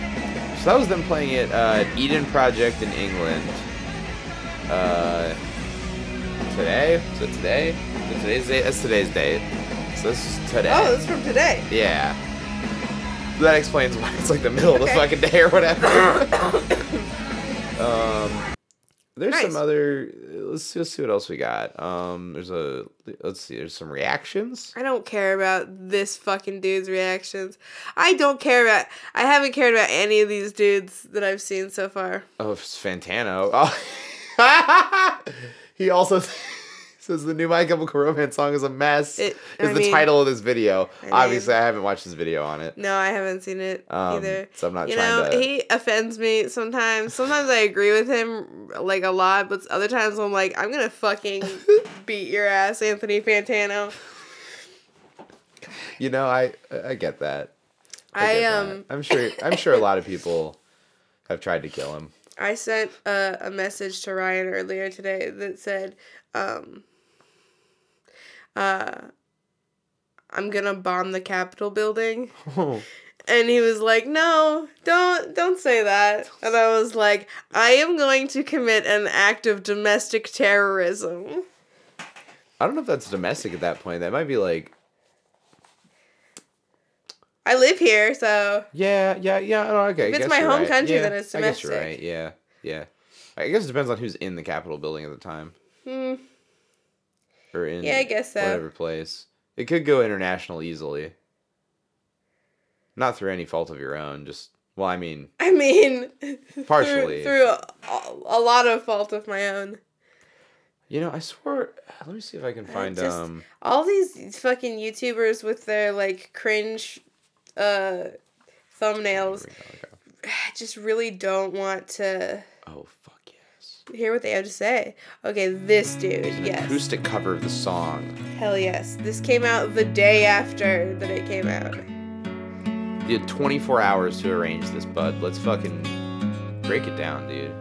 so that was them playing it uh, at Eden Project in England. Uh, today? So today? Today's date? That's today's date. So this is today. Oh, this is from today. Yeah. That explains why it's like the middle of the fucking day or whatever. um, there's Nice. some other. Let's, see, let's see what else we got. Um, there's a. Let's see. There's some reactions. I don't care about this fucking dude's reactions. I don't care about. I haven't cared about any of these dudes that I've seen so far. Oh, it's Fantano. Oh. he also says the new My Chemical Romance song is a mess. It- is I the title of this video. I Obviously, mean- I haven't watched this video on it. No, I haven't seen it Um, either. so I'm not you know, to- he offends me sometimes. Sometimes I agree with him like a lot, but other times I'm like, I'm gonna fucking beat your ass, Anthony Fantano. You know, I I get that. I, get that. um I'm sure. I'm sure a lot of people have tried to kill him. I sent a, a message to Ryan earlier today that said, um, uh, I'm gonna bomb the Capitol building. And he was like, "No, don't don't say that." And I was like, "I am going to commit an act of domestic terrorism." I don't know if that's domestic at that point. That might be like, I live here, so yeah, yeah, yeah. No, okay. If it's my home right. country, Yeah, then it's I guess you're domestic. right. Yeah, yeah. I guess it depends on who's in the Capitol building at the time, hmm, or in Yeah, I guess so. whatever place. It could go international easily. Not through any fault of your own. Just well, I mean, I mean, Partially. through, through a, a lot of fault of my own. you know, I swore. Let me see if I can find just- um. all these fucking YouTubers with their like cringe uh thumbnails go, okay. Just really don't want to Oh fuck! Hear what they have to say. Okay, this dude, An yes. acoustic cover of the song. Hell yes. This came out the day after that it came out. You had 24 hours to arrange this, bud. Let's fucking break it down, dude.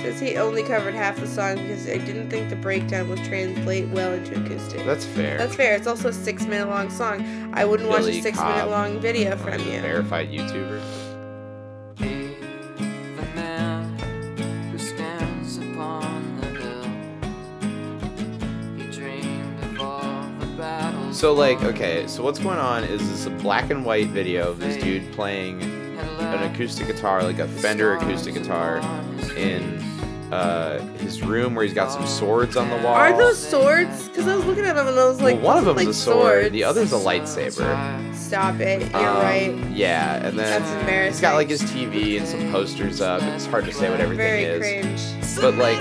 Says he only covered half the song because I didn't think the breakdown would translate well into acoustic. That's fair. That's fair. It's also a six minute long song. I wouldn't watch a six Cobb. minute long video from you. Verified YouTuber. So, like, okay, so what's going on is this a black and white video of this dude playing an acoustic guitar, like a Fender acoustic guitar, in uh, his room where he's got some swords on the wall. Are those swords? Because I was looking at them and I was like, well, one of those them's are a sword, swords. the other's a lightsaber. Stop it. You're Um, right. Yeah, and then That's embarrassing. he's got like his TV and some posters up. It's hard to say what everything Very is, cringe. but like,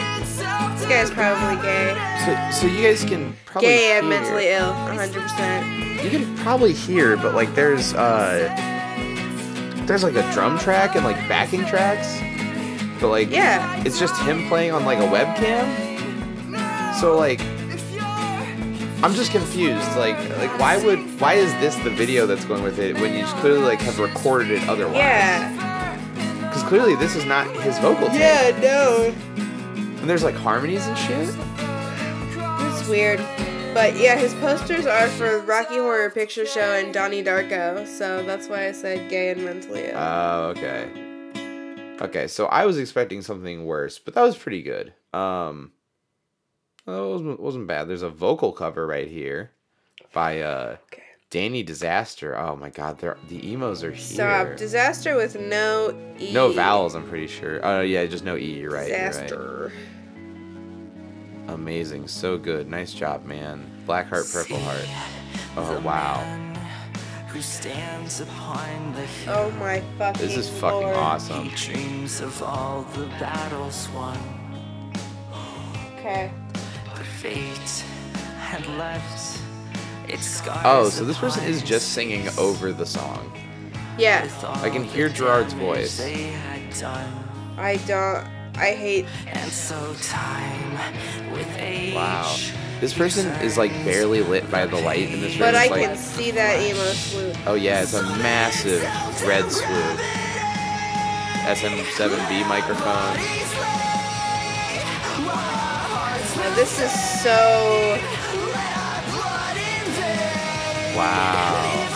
This guy's probably gay. so, so you guys can probably Gay and hear- mentally ill. 100%. You can probably hear, but like there's uh there's like a drum track and like backing tracks. But like Yeah. it's just him playing on like a webcam. So like I'm just confused. Like like why would why is this the video that's going with it when you just clearly like have recorded it otherwise? Yeah. Because clearly this is not his vocal take. Yeah, no. And there's like harmonies and shit. It's weird. But yeah, his posters are for Rocky Horror Picture Show and Donnie Darko, so that's why I said gay and mentally ill. Oh, okay. Okay, so I was expecting something worse, but that was pretty good. Um, it wasn't, wasn't bad. There's a vocal cover right here by uh Okay. Danny Disaster. Oh my God, they're the emos are uh, here. Stop. Disaster with no E. no vowels, I'm pretty sure. Oh yeah, just no e. You're right. You're right. Disaster. Amazing, so good. Nice job, man. Black Heart, Purple Heart. Oh wow, Who stands upon the hill. Oh my fucking this is fucking lord. awesome. He dreams of all the battles won. Okay. But fate had left its scars. Oh, so this person is just singing over the song. Yeah. I can hear Gerard's voice. They had done. I don't. I hate. And so time with age. Wow. This person is like barely lit by the light, in this room. But I like, can see that emo swoop. oh yeah, it's a massive red swoop. SM7B microphone. Now, this is so. Wow.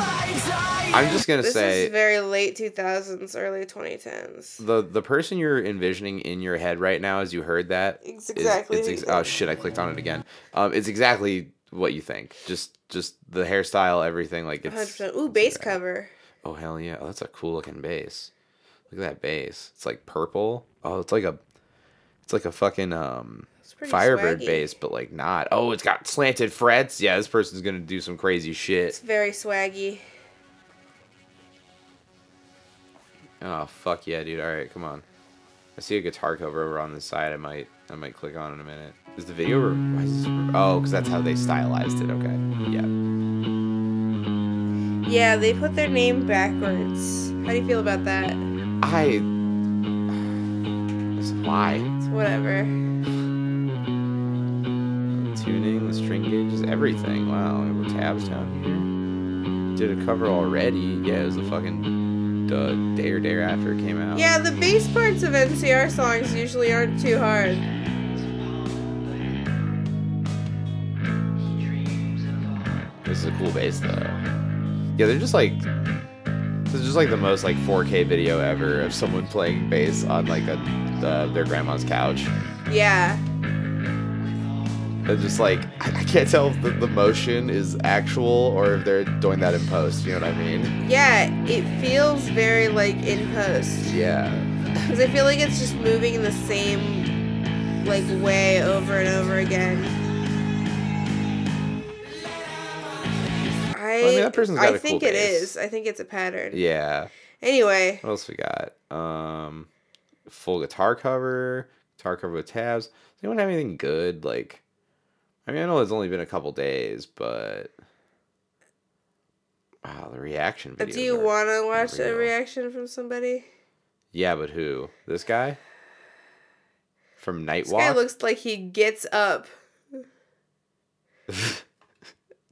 I'm just gonna This say is very late 2000s, early 2010s. the the person you're envisioning in your head right now as you heard that It's is- exactly it's who ex- you oh think. shit i clicked on it again um it's exactly what you think just just the hairstyle everything like it's 100%. Ooh, bass exact- cover. oh hell yeah oh, that's a cool looking bass look at that bass it's like purple oh it's like a it's like a fucking um firebird swaggy. bass but like not oh it's got slanted frets yeah this person's gonna do some crazy shit It's very swaggy. Oh fuck yeah, dude! All right, come on. I see a guitar cover over on the side. I might, I might click on in a minute. Is the video? Re- why is this? Re- oh, because that's how they stylized it. Okay, yeah. Yeah, they put their name backwards. How do you feel about that? I. Why whatever. tuning, the string gauges, everything. Wow, there were tabs down here. Did a cover already. Yeah, it was a fucking uh, day or day after it came out. Yeah, the bass parts of MCR songs usually aren't too hard. This is a cool bass though. Yeah, they're just like this is just like the most like 4K video ever of someone playing bass on like a uh, their grandma's couch. Yeah. They're just like I, can't tell if the, the motion is actual or if they're doing that in post. You know what I mean? Yeah, it feels very like in post. Yeah. Because I feel like it's just moving in the same like way over and over again. I, Well, I mean, that person's got I a think cool it is. I think it's a pattern. Yeah. Anyway, What else we got? Um, full guitar cover, guitar cover with tabs. Does anyone have anything good? Like, I mean, I know it's only been a couple days, but wow, the reaction uh, videos. do you want to watch a reaction from somebody? Yeah, but who? This guy from This guy Nightwalk? looks like he gets up.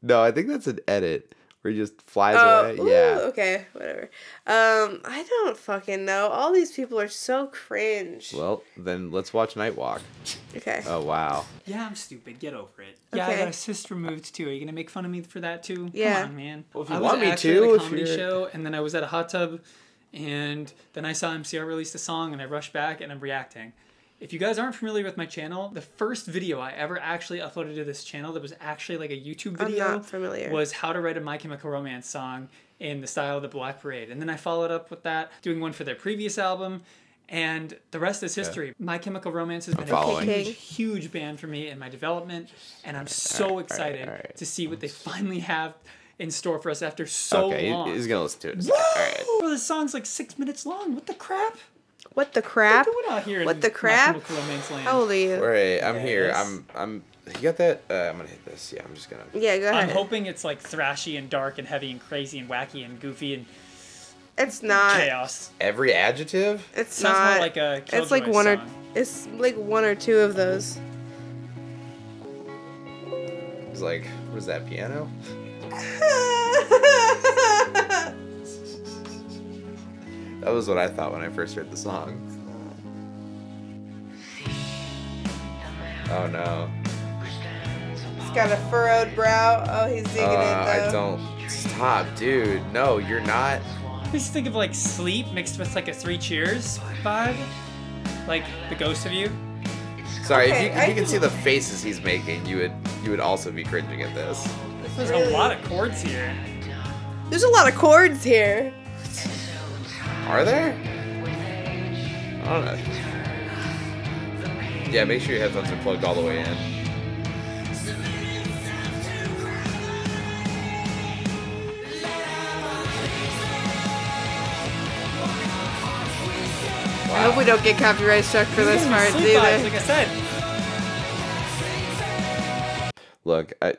no, I think that's an edit where he just flies Oh, away. ooh, yeah. okay, whatever. Um, I don't fucking know. All these people are so cringe. Well, then let's watch Nightwalk. okay. Oh wow. Yeah, I'm stupid. Get over it. Yeah, Okay. I got a cyst removed too. Are you gonna make fun of me for that too? Yeah. Come on, man. Well, if you I want was me to, at a comedy show, and then I was at a hot tub, and then I saw MCR released a song, and I rushed back, and I'm reacting. If you guys aren't familiar with my channel, the first video I ever actually uploaded to this channel that was actually like a YouTube I'm video not familiar. was how to write a My Chemical Romance song in the style of the Black Parade. And then I followed up with that, doing one for their previous album. And the rest is history. My Chemical Romance has been a huge, huge band for me in my development, and I'm so excited alright. to see what they finally have in store for us after so okay, long. he's gonna listen to it. All right. Bro, this song's like six minutes long. What the crap? What the crap? What are we out here? What in the crap? Chemical Romance? How old are you? All right, I'm here. I'm. I'm. You got that? Uh, I'm gonna hit this. Yeah, I'm just gonna. Yeah, go ahead. I'm hoping it's like thrashy and dark and heavy and crazy and wacky and goofy and it's not. chaos. Every adjective. It's Sounds not. more like a it's like Killjoy one or it's like one or two of those. It's like, what is that piano? That was what I thought when I first heard the song. Oh no. He's got a furrowed brow. Oh, he's digging Uh, it though. I don't. Stop, dude. No, you're not. I just think of like sleep mixed with like a Three Cheers vibe, like the Ghost of You. Sorry, Okay, if you, I if you can can- see the faces he's making, you would you would also be cringing at this. There's Really? a lot of chords here. There's a lot of chords here. Are there? I don't know. Yeah, make sure your headphones are plugged all the way in. I hope we don't get copyright struck for this It's gonna be part sleep vibes, either. like I said. Look, I,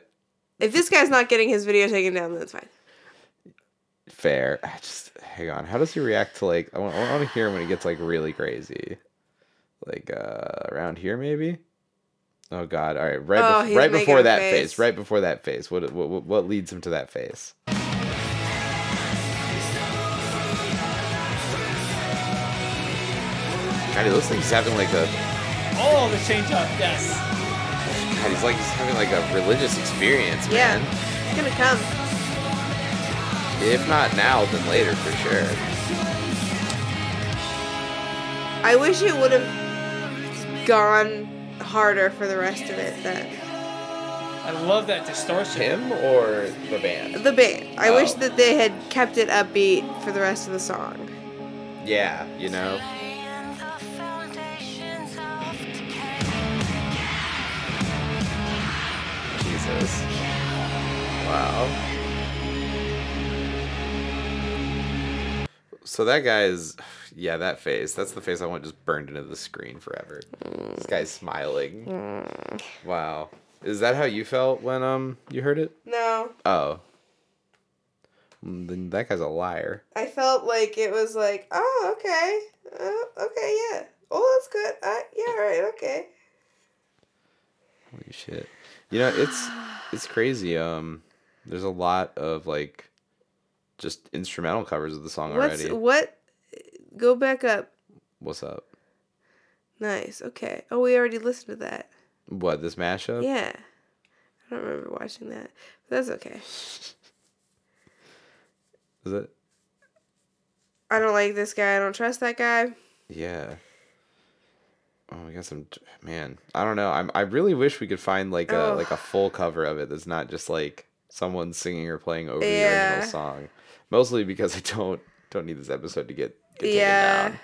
If this guy's not getting his video taken down, then it's fine. Fair. I just hang on. How does he react to like? I want, I want to hear him when he gets like really crazy, like uh around here maybe. Oh God! All right, right, Oh, bef- right before that face. face. right before that face. What, what what what leads him to that face? God, he looks like he's having like a Oh, the change up, yes. God, he's like he's having like a religious experience, Yeah, man. it's gonna come. If not now, then later for sure. I wish it would have gone harder for the rest of it. That I love that distortion. Him or the band? the band. I wish Oh. that they had kept it upbeat for the rest of the song. Yeah, you know. Jesus. Wow. So that guy is, yeah, that face. That's the face I want just burned into the screen forever. This guy's smiling. Wow. Is that how you felt when um you heard it? No, Oh. Mm, Then that guy's a liar. I felt like it was like, oh, okay, uh, okay, yeah, oh, that's good. Uh, yeah, all right, okay. Holy shit. You know, it's it's crazy. Um there's a lot of like just instrumental covers of the song What's already. what? Go back up. What's up? Nice. Okay. Oh, we already listened to that. What, this mashup? Yeah. I don't remember watching that. But that's okay. Is it? I don't like this guy. I don't trust that guy. Yeah. Oh, we got some man. I don't know. I'm I really wish we could find like a Oh. like a full cover of it that's not just like someone singing or playing over the original song. Mostly because I don't don't need this episode to get, get taken Yeah. down.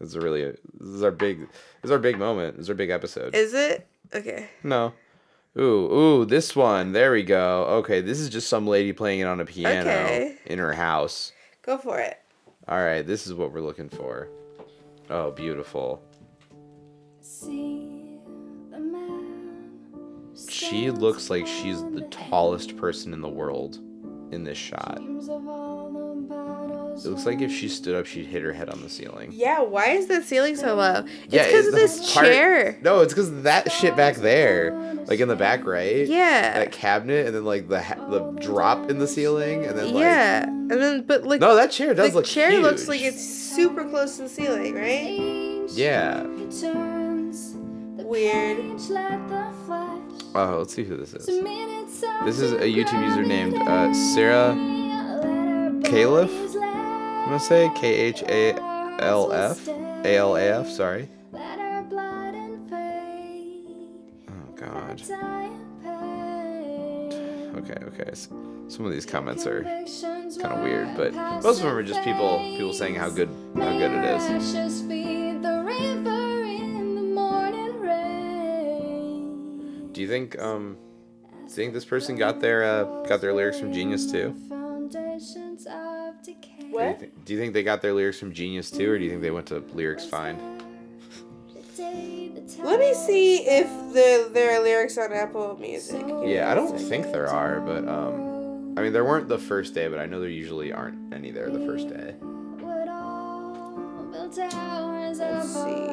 This is really this is our big this is our big moment. This is our big episode. Is it? Okay. No. Ooh, ooh, this one. There we go. Okay, this is just some lady playing it on a piano Okay. in her house. Go for it. All right, this is what we're looking for. Oh, beautiful. See the man She looks like she's the tallest person in the world in this shot. It looks like if she stood up, she'd hit her head on the ceiling. Yeah, why is the ceiling so low? It's Yeah, because it's of this part- chair. No, it's because that shit back there, like in the back right. Yeah. That cabinet, and then like the ha- the drop in the ceiling, and then like. yeah. And then, but like, No, that chair does the look chair looks like it's super close to the ceiling, right? Yeah. Weird. Oh, let's see who this is. This is a YouTube user named uh, Sarah Caliph. I'm gonna say K H A L F A L A F. Sorry. Oh God. Okay, okay. Some of these comments are kind of weird, but most of them are just people people saying how good how good it is. Do you think um do you think this person got their uh, got their lyrics from Genius too? Decay. Do you, What? do you think they got their lyrics from Genius too, or do you think they went to Lyrics Find? Let me see if the there are lyrics on Apple Music. Yeah, I don't think there are, but um, I mean there weren't the first day, but I know there usually aren't any there the first day. Let's see.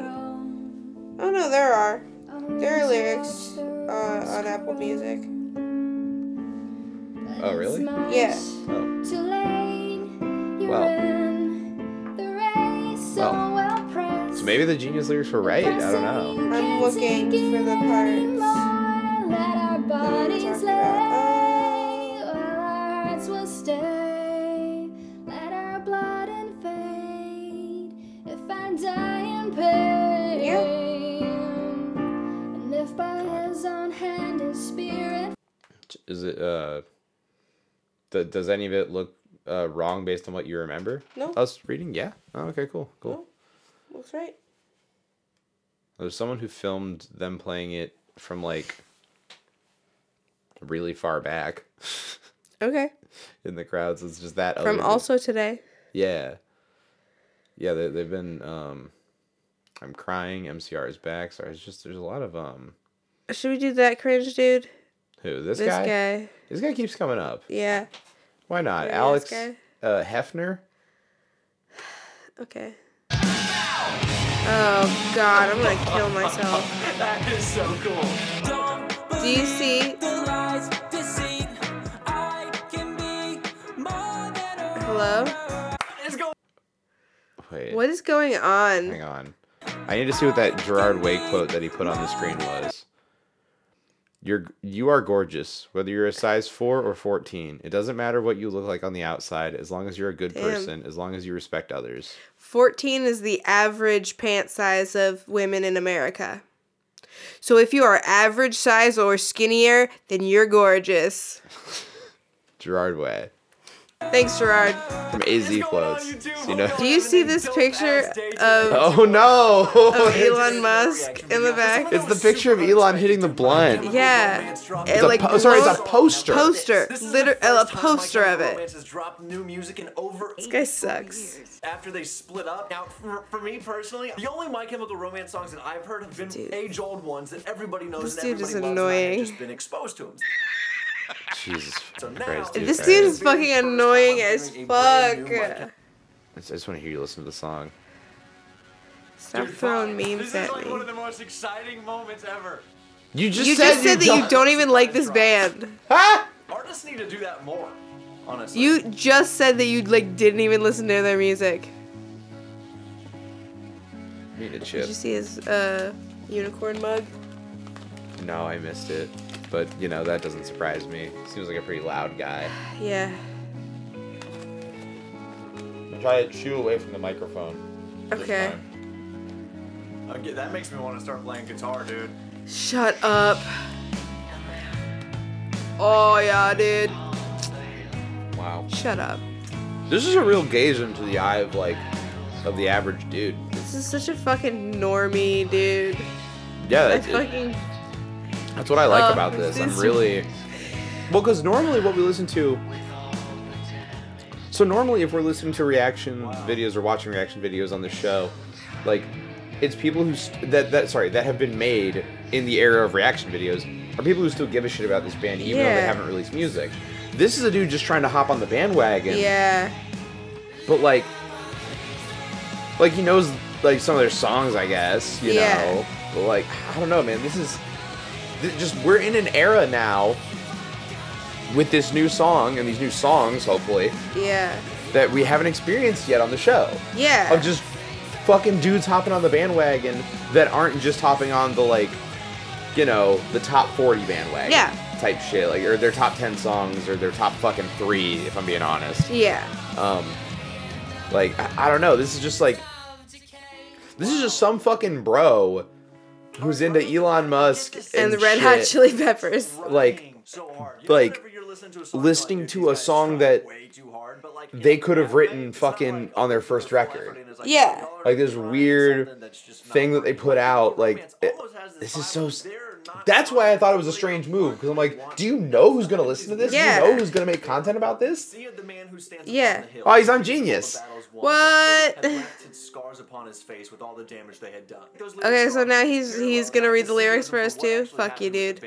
Oh no, there are. There are lyrics uh, on Apple Music. Oh really? Yeah. Oh. Too late. You're Well. in the race, so Well. well. So maybe the Genius lyrics were right. I don't know. I'm looking for the parts. Let our bodies talking lay, about. while our hearts will stay. Let our blood invade. If I die in pain, Is it uh? th- does any of it look uh, wrong based on what you remember? No. Us reading? Yeah. Oh, okay. Cool. Cool. No. Looks right. There's someone who filmed them playing it from like really far back Okay. in the crowds. It's just that From other- also today. Yeah. Yeah, they, they've been um I'm crying, MCR is back. Sorry, it's just there's a lot of um Should we do that cringe dude? Who this, This guy? guy. This guy keeps coming up. Yeah. Why not? Maybe Alex this uh, Hefner? Okay. Oh god, I'm gonna kill myself. That is so cool. Do you see? Hello? Wait. What is going on? Hang on. I need to see what that Gerard Way quote that he put on the screen was. You're you are gorgeous, whether you're a size four or fourteen. It doesn't matter what you look like on the outside, as long as you're a good Damn. person, as long as you respect others. 14 is the average pant size of women in America. So if you are average size or skinnier, then you're gorgeous. Gerard Way Thanks, Gerard. from AZ Quotes. So, you know. Do you see this picture of Oh no! of Elon Musk in the back? it's the picture of Elon hitting the blunt. Yeah. It's It a like po- sorry, it's a poster. Poster. This is Liter- the a first time My poster of it. Romance has dropped new music in over This guy sucks. After they split up, now for, for me personally, the only My Chemical Romance songs that I've heard have been age-old ones that everybody knows This and dude is everybody loves, and I annoying. have just been exposed to them. Jesus So now, Christ, This dude. dude is fucking annoying as fuck. I just want to hear you listen to the song. Stop throwing memes This is at like one of the most exciting moments ever. You just You said just said that you don't even like this band. Ah! Artists need to do that more, honestly. You just said that you like didn't even listen to their music. Need a chip. Did chip. you see his uh unicorn mug? No, I missed it. But you know that doesn't surprise me. Seems like a pretty loud guy. Yeah. Try to chew away from the microphone. Okay. Okay, that makes me want to start playing guitar, dude. Shut up. Oh yeah, dude. Wow. Shut up. This is a real gaze into the eye of like of the average dude. This is such a fucking normie, dude. Yeah, I that's, it- fucking that's what I like Oh, about this. I'm really well because normally what we listen to. So normally, if we're listening to reaction videos or watching reaction videos on the show, like it's people who st- that that sorry that have been made in the era of reaction videos are people who still give a shit about this band even though they haven't released music. This is a dude just trying to hop on the bandwagon. yeah. but like like he knows like some of their songs i guess you Yeah. know but like i don't know man this is just we're in an era now with this new song and these new songs hopefully Yeah. that we haven't experienced yet on the show Yeah. of just fucking dudes hopping on the bandwagon that aren't just hopping on the like you know the top 40 bandwagon Yeah. type shit like or their top 10 songs or their top fucking three if i'm being honest yeah. um, like I, I don't know. This is just like this is just some fucking bro who's into Elon Musk and, And the Red Hot. Chili Peppers. Like- so hard. You know, like, listening to a song, listening like, to these a guys song try that way too hard, but, like, they could have written fucking on their first record. in, it's like, Yeah. Like, this weird something that's just not thing that they put out, like, it- this is so of s- they're not That's why I thought it was a strange move because I'm like, do you know who's gonna listen to this? Yeah. Do you know who's gonna make content about this? See the man who stands Yeah. the hill. Oh, he's on Genius. What? but had left its scars upon his face with all the damage they had done. Okay, so now he's- he's gonna read the lyrics for us too? Fuck you, dude.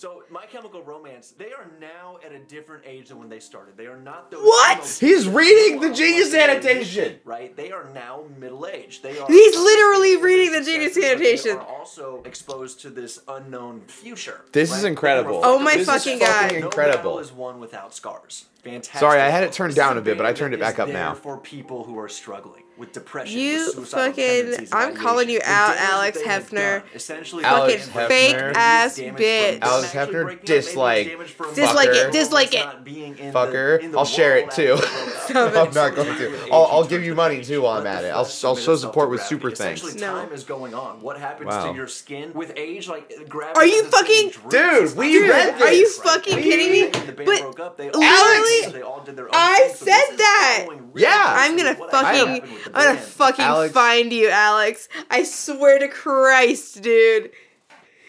The band, right? So My Chemical Romance, they are now at a different age than when they started. They are not those What? He's reading the Genius annotation. Right? They are now middle aged. They are He's literally reading the Genius but they annotation. are also exposed to this unknown future. This is incredible. Oh my This is fucking fucking God. No incredible. battle is won without scars. Fantastic. Sorry, I had it turned down a bit, but I turned it back is up there now. For people who are struggling with depression, You with fucking- I'm calling you out, Alex that they have Hefner. Essentially, Alex fucking Hefner. fake ass bitch. Alex Hefner, breaking up, maybe dislike. damage from Dislike it, fucker. dislike it. Not being in Fucker. the- in the I'll share it too. after they broke up. Stop it. I'm not going to. I'll, I'll give you money too while I'm at it. I'll, I'll show support with super thanks. Essentially, No. time is going on. What happens Wow. to your skin with age? Like uh, gravity. Are you fucking- Dude, we Dude, read are you fucking We- kidding me? When the band But broke they literally, all, did their own I thing, so this said that. Yeah. I'm gonna fucking, happened with the I'm gonna fucking Alex- find you, Alex. I swear to Christ, dude.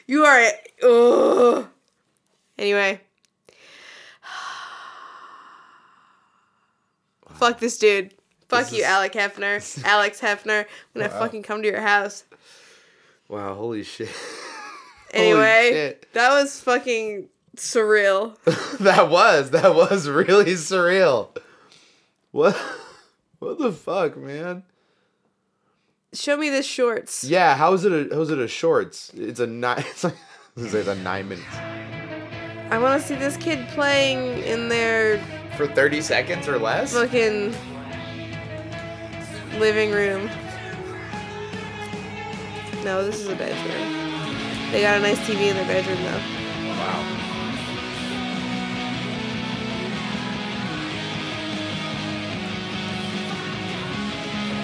You are, ugh. Anyway. Fuck this dude. Fuck This you, is- Alec Hefner. Alex Hefner. I'm gonna Wow. fucking come to your house. Wow, holy shit. Anyway, shit. that was fucking surreal. that was that was really surreal. What? What the fuck, man? Show me the shorts. Yeah, how is it a how is it a shorts? It's a nine. It's like it's a nine minutes I want to see this kid playing in their for thirty seconds or less. fucking living room. No, this is a bedroom. They got a nice TV in their bedroom though. Wow.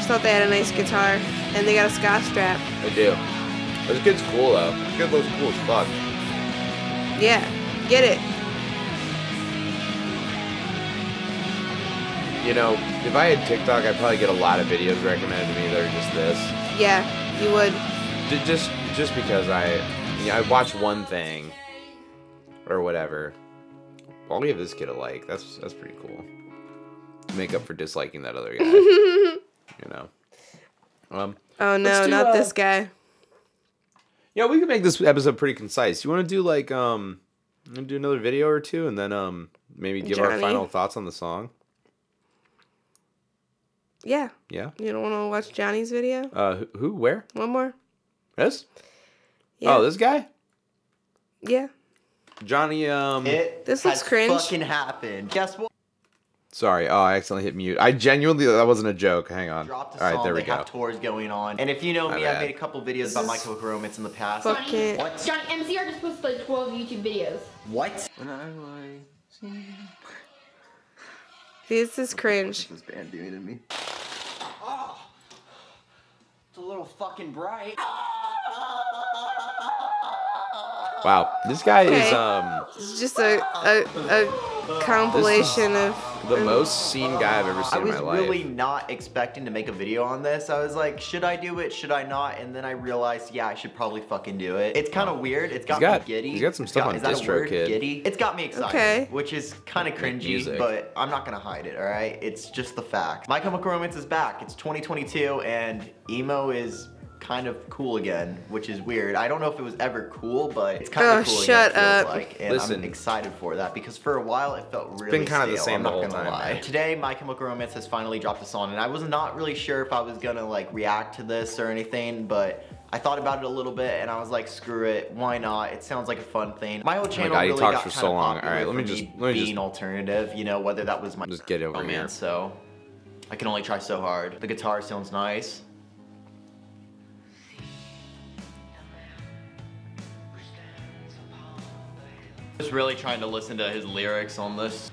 Just thought they had a nice guitar, and they got a ska strap. They do. This kid's cool though. This kid looks cool as fuck. Yeah, get it. You know, if I had TikTok, I'd probably get a lot of videos recommended to me that are just this. Yeah, you would. Ju- Just, just because I, yeah, I watch one thing, or whatever. I'll give this kid a like. That's that's pretty cool. Make up for disliking that other guy. you know. Um. Oh no, do, not uh, this guy. Yeah, we can make this episode pretty concise. You want to do like um, do another video or two, and then um, maybe give our final thoughts on the song. Yeah. Yeah. You don't want to watch Johnny's video? Uh, who, who where? One more? This? Yeah. Oh, this guy, Yeah. Johnny. Um, It This has looks cringe. fucking happened. Guess what? Sorry. Oh, I accidentally hit mute. I genuinely that wasn't a joke. Hang on. Dropped a All right, song. there we they go. have tours going on. And if you know My me, bad. I've made a couple videos about My Chemical Romance in the past. Fucking. What? Johnny, MCR just posted like 12 YouTube videos. What? This is cringe. This band doing to me? Ah! It's a little fucking bright. Ah! Wow, this guy is um It's just a, a, a compilation of. the most seen guy I've ever I seen in my life. I was really not expecting to make a video on this. I was like, should I do it? Should I not? And then I realized, yeah, I should probably fucking do it. It's kind of weird. It's got, got- me giddy. he's got some It's stuff on is that a DistroKid. Giddy. It's got me excited, Okay. which is kind of cringy, music. but I'm not gonna hide it. All right, it's just the fact. My Chemical Romance is back. It's 2022, and emo is kind of cool again, which is weird. I don't know if it was ever cool, but it's kind Oh, of cool shut again. it feels up. Like, and Listen. I'm excited for that because for a while it felt really been kinda the stale, same I'm the not whole gonna time, lie. man. Today, My Chemical Romance has finally dropped a song, and I was not really sure if I was gonna like react to this or anything, but I thought about it a little bit, and I was like, screw it, why not? It sounds like a fun thing. My whole channel God, he really talks got for kinda so long. Alright, let me for just- let me being just- alternative, you know, whether that was my Just get over romance. here. So I can only try so hard. The guitar sounds nice. Just really trying to listen to his lyrics on this.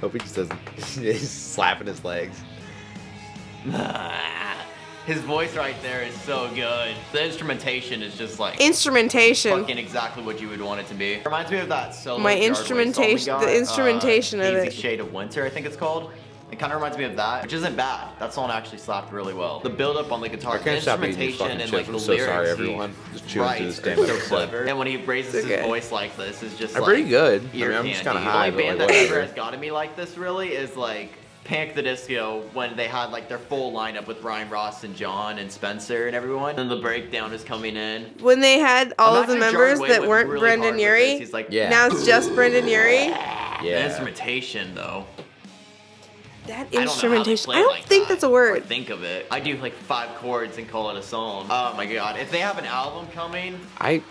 Hope he just doesn't. He's slapping his legs. His voice right there is so good. The instrumentation is just like Instrumentation. fucking exactly what you would want it to be. Reminds me of that solo. My instrumentation- song we the instrumentation uh, of Hazy it. Shade of Winter, I think it's called. It kind of reminds me of that, which isn't bad. That song actually slapped really well. The build up on the guitar, I the can't stop eating these instrumentation, fucking and chips. like I'm the so lyrics. sorry, everyone. Just chewing through this damn are so episode. clever. And when he raises It's his okay. voice like this, is just I'm like pretty good. I ear mean, I'm just kinda high, The but, only band like, that ever whatever. has gotten me like this really is like Panic the Disco when they had like their full lineup with Ryan Ross and John and Spencer and everyone. And the breakdown is coming in. When they had all of the Imagine if members Jordan that Wayne weren't went really Brendon hard with Urie. He's like, Yeah. Now it's just Brendon Urie. The Yeah. instrumentation though. That I don't know how they instrumentation. I don't like think that, that's a or word. think of it. I do like five chords and call it a song. Oh my god! If they have an album coming, I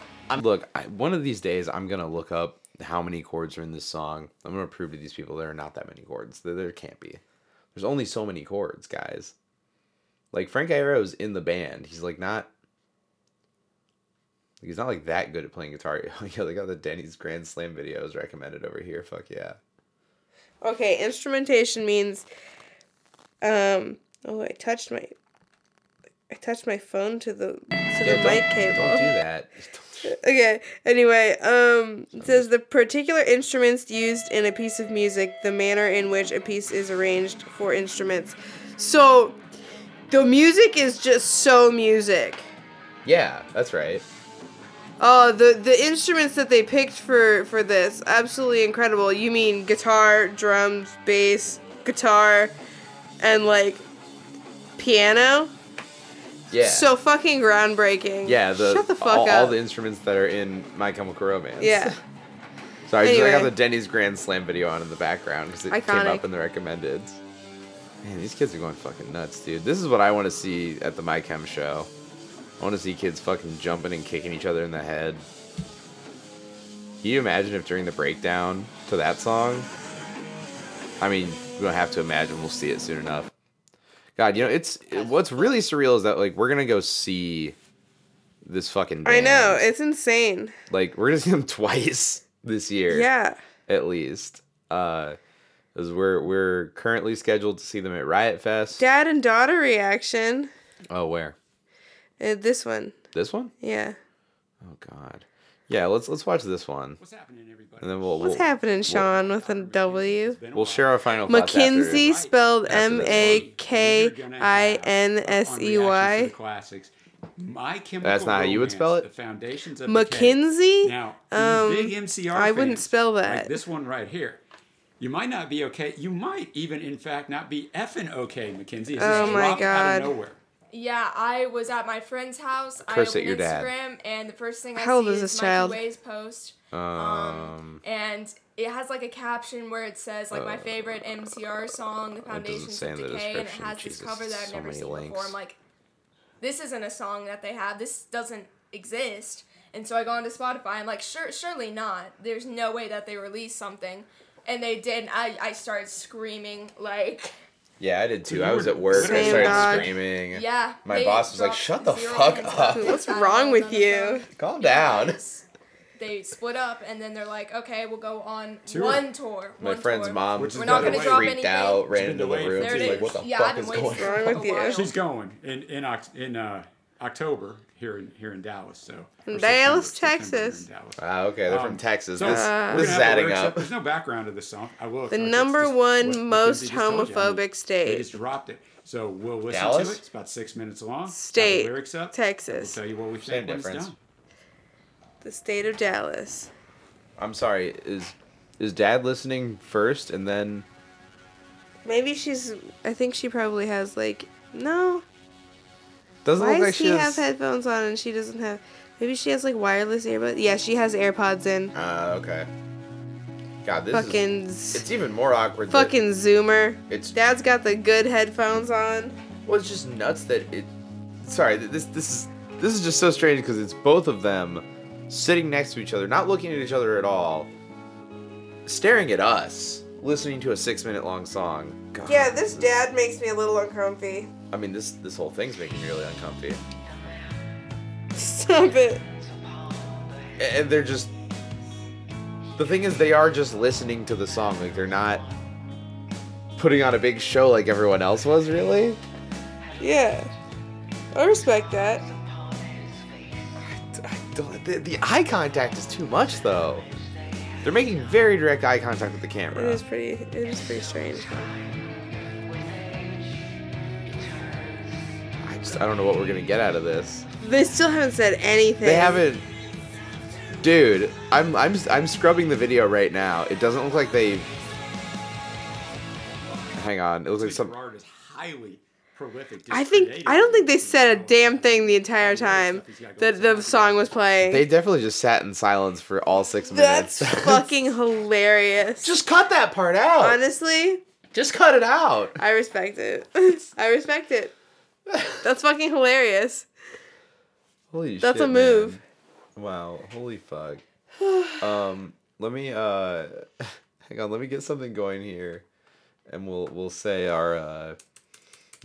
look. I, one of these days, I'm gonna look up how many chords are in this song. I'm gonna prove to these people there are not that many chords. There, there can't be. There's only so many chords, guys. Like Frank Iero's in the band. He's like not. He's not like that good at playing guitar. Yo, they got the Denny's Grand Slam videos recommended over here. Fuck yeah. Okay, instrumentation means. Um. Oh, I touched my. I touched my phone to the to Yeah, the don't, mic cable. don't do that. Okay. Anyway, um, it says the particular instruments used in a piece of music, the manner in which a piece is arranged for instruments. So, the music is just so music. Yeah, that's right. Oh, the the instruments that they picked for for this absolutely incredible. You mean guitar, drums, bass, guitar, and like piano? Yeah. So fucking groundbreaking. yeah, the, shut the fuck all, up. all the instruments that are in My Chemical Romance. yeah. Sorry, just, I got the Denny's Grand Slam video on in the background because it came up in the recommended. Man, these kids are going fucking nuts, dude. This is what I want to see at the My Chem show. I want to see kids fucking jumping and kicking each other in the head. Can you imagine if during the breakdown to that song? I mean, we don't have to imagine. We'll see it soon enough. God, you know, it's what's really surreal is that like we're gonna go see this fucking. I know it's insane. like we're gonna see them twice this year. Yeah. at least. Uh, because we're we're currently scheduled to see them at Riot Fest. Dad and daughter reaction. oh, where? Uh, this one. This one? Yeah. Oh God. Yeah, let's let's watch this one, What's happening, everybody? and then we'll What's we'll, happening, Sean, with a W? Been a we'll share our final thoughts. after. Makinsey spelled M A K I N S E Y. M this A We're K gonna I have N on S reaction to the Y. Classics. My Chemical That's not how you would spell it? The foundations of Makinsey? Now, Um, big MCR I wouldn't fans, spell like that. this one right here. You might not be okay. You might even, in fact, not be effing okay, Makinsey. It's just Oh my dropped Out of nowhere. Yeah, I was at my friend's house. Curse I at your opened dad. Instagram, and the first thing I How old see is is, this Mikey child? Way's post. Um, and it has like a caption where it says like my favorite MCR song, "The Foundations say of in the Decay," and it description. has this cover that I've so never seen links. before. I'm like, this isn't a song that they have. This doesn't exist. And so I go onto Spotify. I'm like, sure, surely not. There's no way that they released something, and they did. And I I started screaming like, yeah, I did too. You I was at work. I started dog. screaming. yeah. My boss was like, "Shut the fuck up." What's wrong with you? Calm down. They split up and then they're like, okay, we'll go on Tour. one tour. My friend's tour. mom Which is We're not gonna freaked drop out, ran She's into the room. for She's like, "What the yeah, fuck I've is going on?" Wrong a with you? while. She's going in in in uh, October here in here in Dallas. So or Dallas, September- September Texas. here in Dallas. Ah, okay, they're from Um, Texas. So this we're this is adding lyrics up. There's no background to the song. I will. The number just one what most Makinsey just told you. Homophobic state. They just dropped it. So we'll listen Dallas? to it. It's about six minutes long. Have the State, lyrics up. Texas. We'll tell you what we Same think when it's difference. The state of Dallas. I'm sorry. Is is Dad listening first, and then Maybe she's. I think she probably has like. No. Doesn't Why look does like he she have has. headphones on and she doesn't have? Maybe she has like wireless earbuds. Yeah, she has AirPods in. Ah, okay. God, this Fucking. is. z- It's even more awkward. that- Fucking Zoomer. It's Dad's got the good headphones on. well, it's just nuts that it. Sorry, this this is this is just so strange because it's both of them sitting next to each other, not looking at each other at all, staring at us, listening to a six minute long song. God, Yeah, this dad makes me a little uncomfy. I mean, this this whole thing's making me really uncomfy. Stop it. and they're just the thing is they are just listening to the song like they're not putting on a big show like everyone else was really Yeah. I respect that. I don't, the, the eye contact is too much though they're making very direct eye contact with the It camera is pretty. It is pretty strange. Just i don't know what we're gonna get out of this They still haven't said anything. they haven't dude i'm i'm i'm scrubbing the video right now it doesn't look like they hang on it looks like Like some Gerard is highly prolific. I think. I don't think they said a damn thing the entire time that the song was playing. they definitely just sat in silence for all six minutes. That's minutes fucking hilarious. Just cut that part out. Honestly, Just cut it out. I respect it. I respect it. That's fucking hilarious. Holy shit. That's shit, a move. man. Wow. Holy fuck. um, let me uh hang on, let me get something going here. And we'll we'll say our uh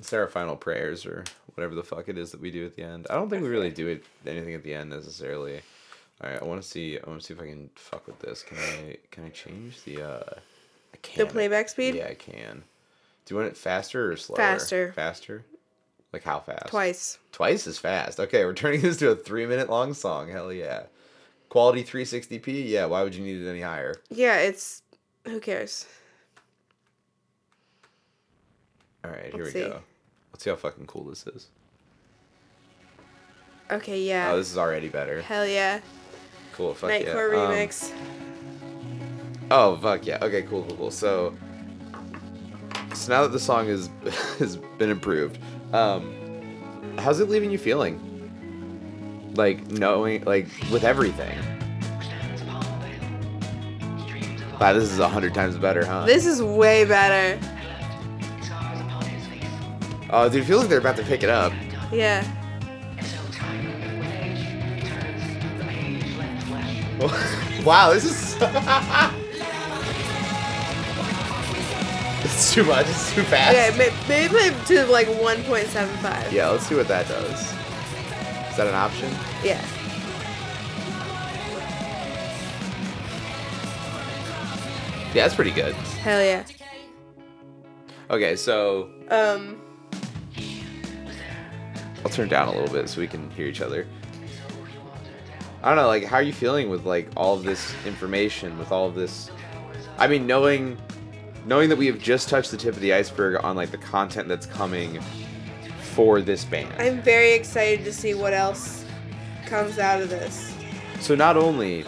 say our final prayers or whatever the fuck it is that we do at the end. I don't think we really do it anything at the end necessarily. Alright, I wanna see I wanna see if I can fuck with this. Can I can I change the uh I can. The playback speed? Yeah, I can. Do you want it faster or slower? Faster. Faster? Like how fast? Twice. Twice as fast. Okay, we're turning this to a three minute long song. Hell yeah. Quality 360p? Yeah, why would you need it any higher? Yeah, it's. Who cares? Alright, here Let's we see. go. Let's see how fucking cool this is. Okay, yeah. Oh, this is already better. Hell yeah. Cool, fuck Nightcore yeah. Um, remix. oh, fuck yeah. Okay, cool, cool, cool. So, so now that the song is has been improved, um, how's it leaving you feeling? Like knowing, like with everything. Wow, this is a hundred times better, huh? This is way better. Oh, dude, it feels like they're about to pick it up. Yeah. wow, this is. it's too much. It's too fast. Okay, may- maybe put to like 1.75. Yeah, let's see what that does. Is that an option? Yeah. Yeah, that's pretty good. Hell yeah. Okay, so Um. I'll turn down a little bit so we can hear each other. I don't know, like, how are you feeling with like all of this information, with all of this? I mean, knowing, knowing that we have just touched the tip of the iceberg on like the content that's coming for this band. I'm very excited to see what else comes out of this. So not only,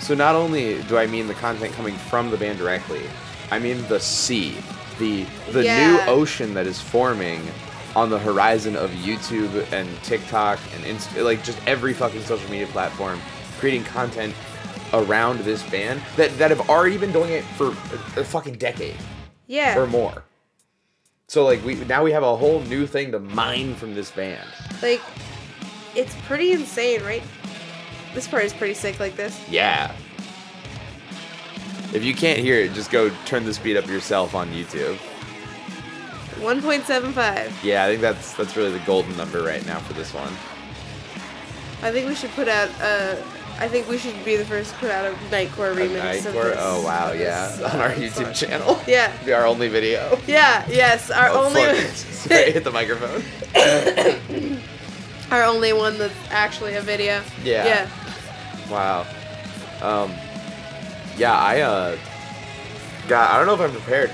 so not only do I mean the content coming from the band directly, I mean the sea, the the Yeah. new ocean that is forming on the horizon of YouTube and TikTok and Inst- like just every fucking social media platform, creating content around this band that that have already been doing it for a, a fucking decade Yeah. or more. So like we now we have a whole new thing to mine from this band. Like, it's pretty insane, right? This part is pretty sick, like this. Yeah. If you can't hear it, just go turn the speed up yourself on YouTube. 1.75. Yeah, I think that's that's really the golden number right now for this one. I think we should put out. Uh, I think we should be the first to put out a Nightcore remix. of Nightcore? Oh wow, yeah, on our YouTube channel. Yeah. Be our only video. Yeah. Yes. Our Oh, only. Sorry, hit the microphone. our only one that's actually a video. Yeah. Yeah. Wow. Um. Yeah, I uh. God, I don't know if I'm prepared.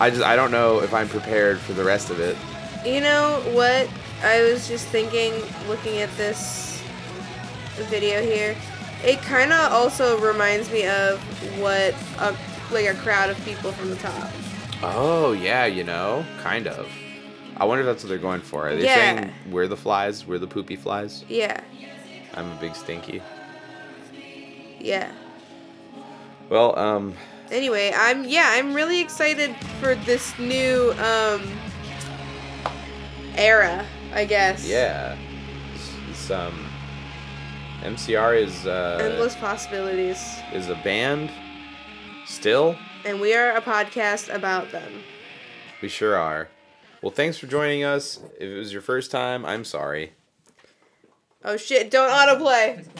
I just I don't know if I'm prepared for the rest of it. You know what? I was just thinking, looking at this video here, it kind of also reminds me of what a like a crowd of people from the top. Oh yeah, you know, kind of. I wonder if that's what they're going for. Are they Yeah. saying we're the flies, we're the poopy flies? Yeah. I'm a big stinky. Yeah. Well, um, Anyway, I'm yeah, I'm really excited for this new um era, I guess. yeah, it's, it's, um, MCR is uh, Endless possibilities. is a band. Still, And we are a podcast about them. we sure are. Well, thanks for joining us. If it was your first time, I'm sorry. Oh shit, don't autoplay.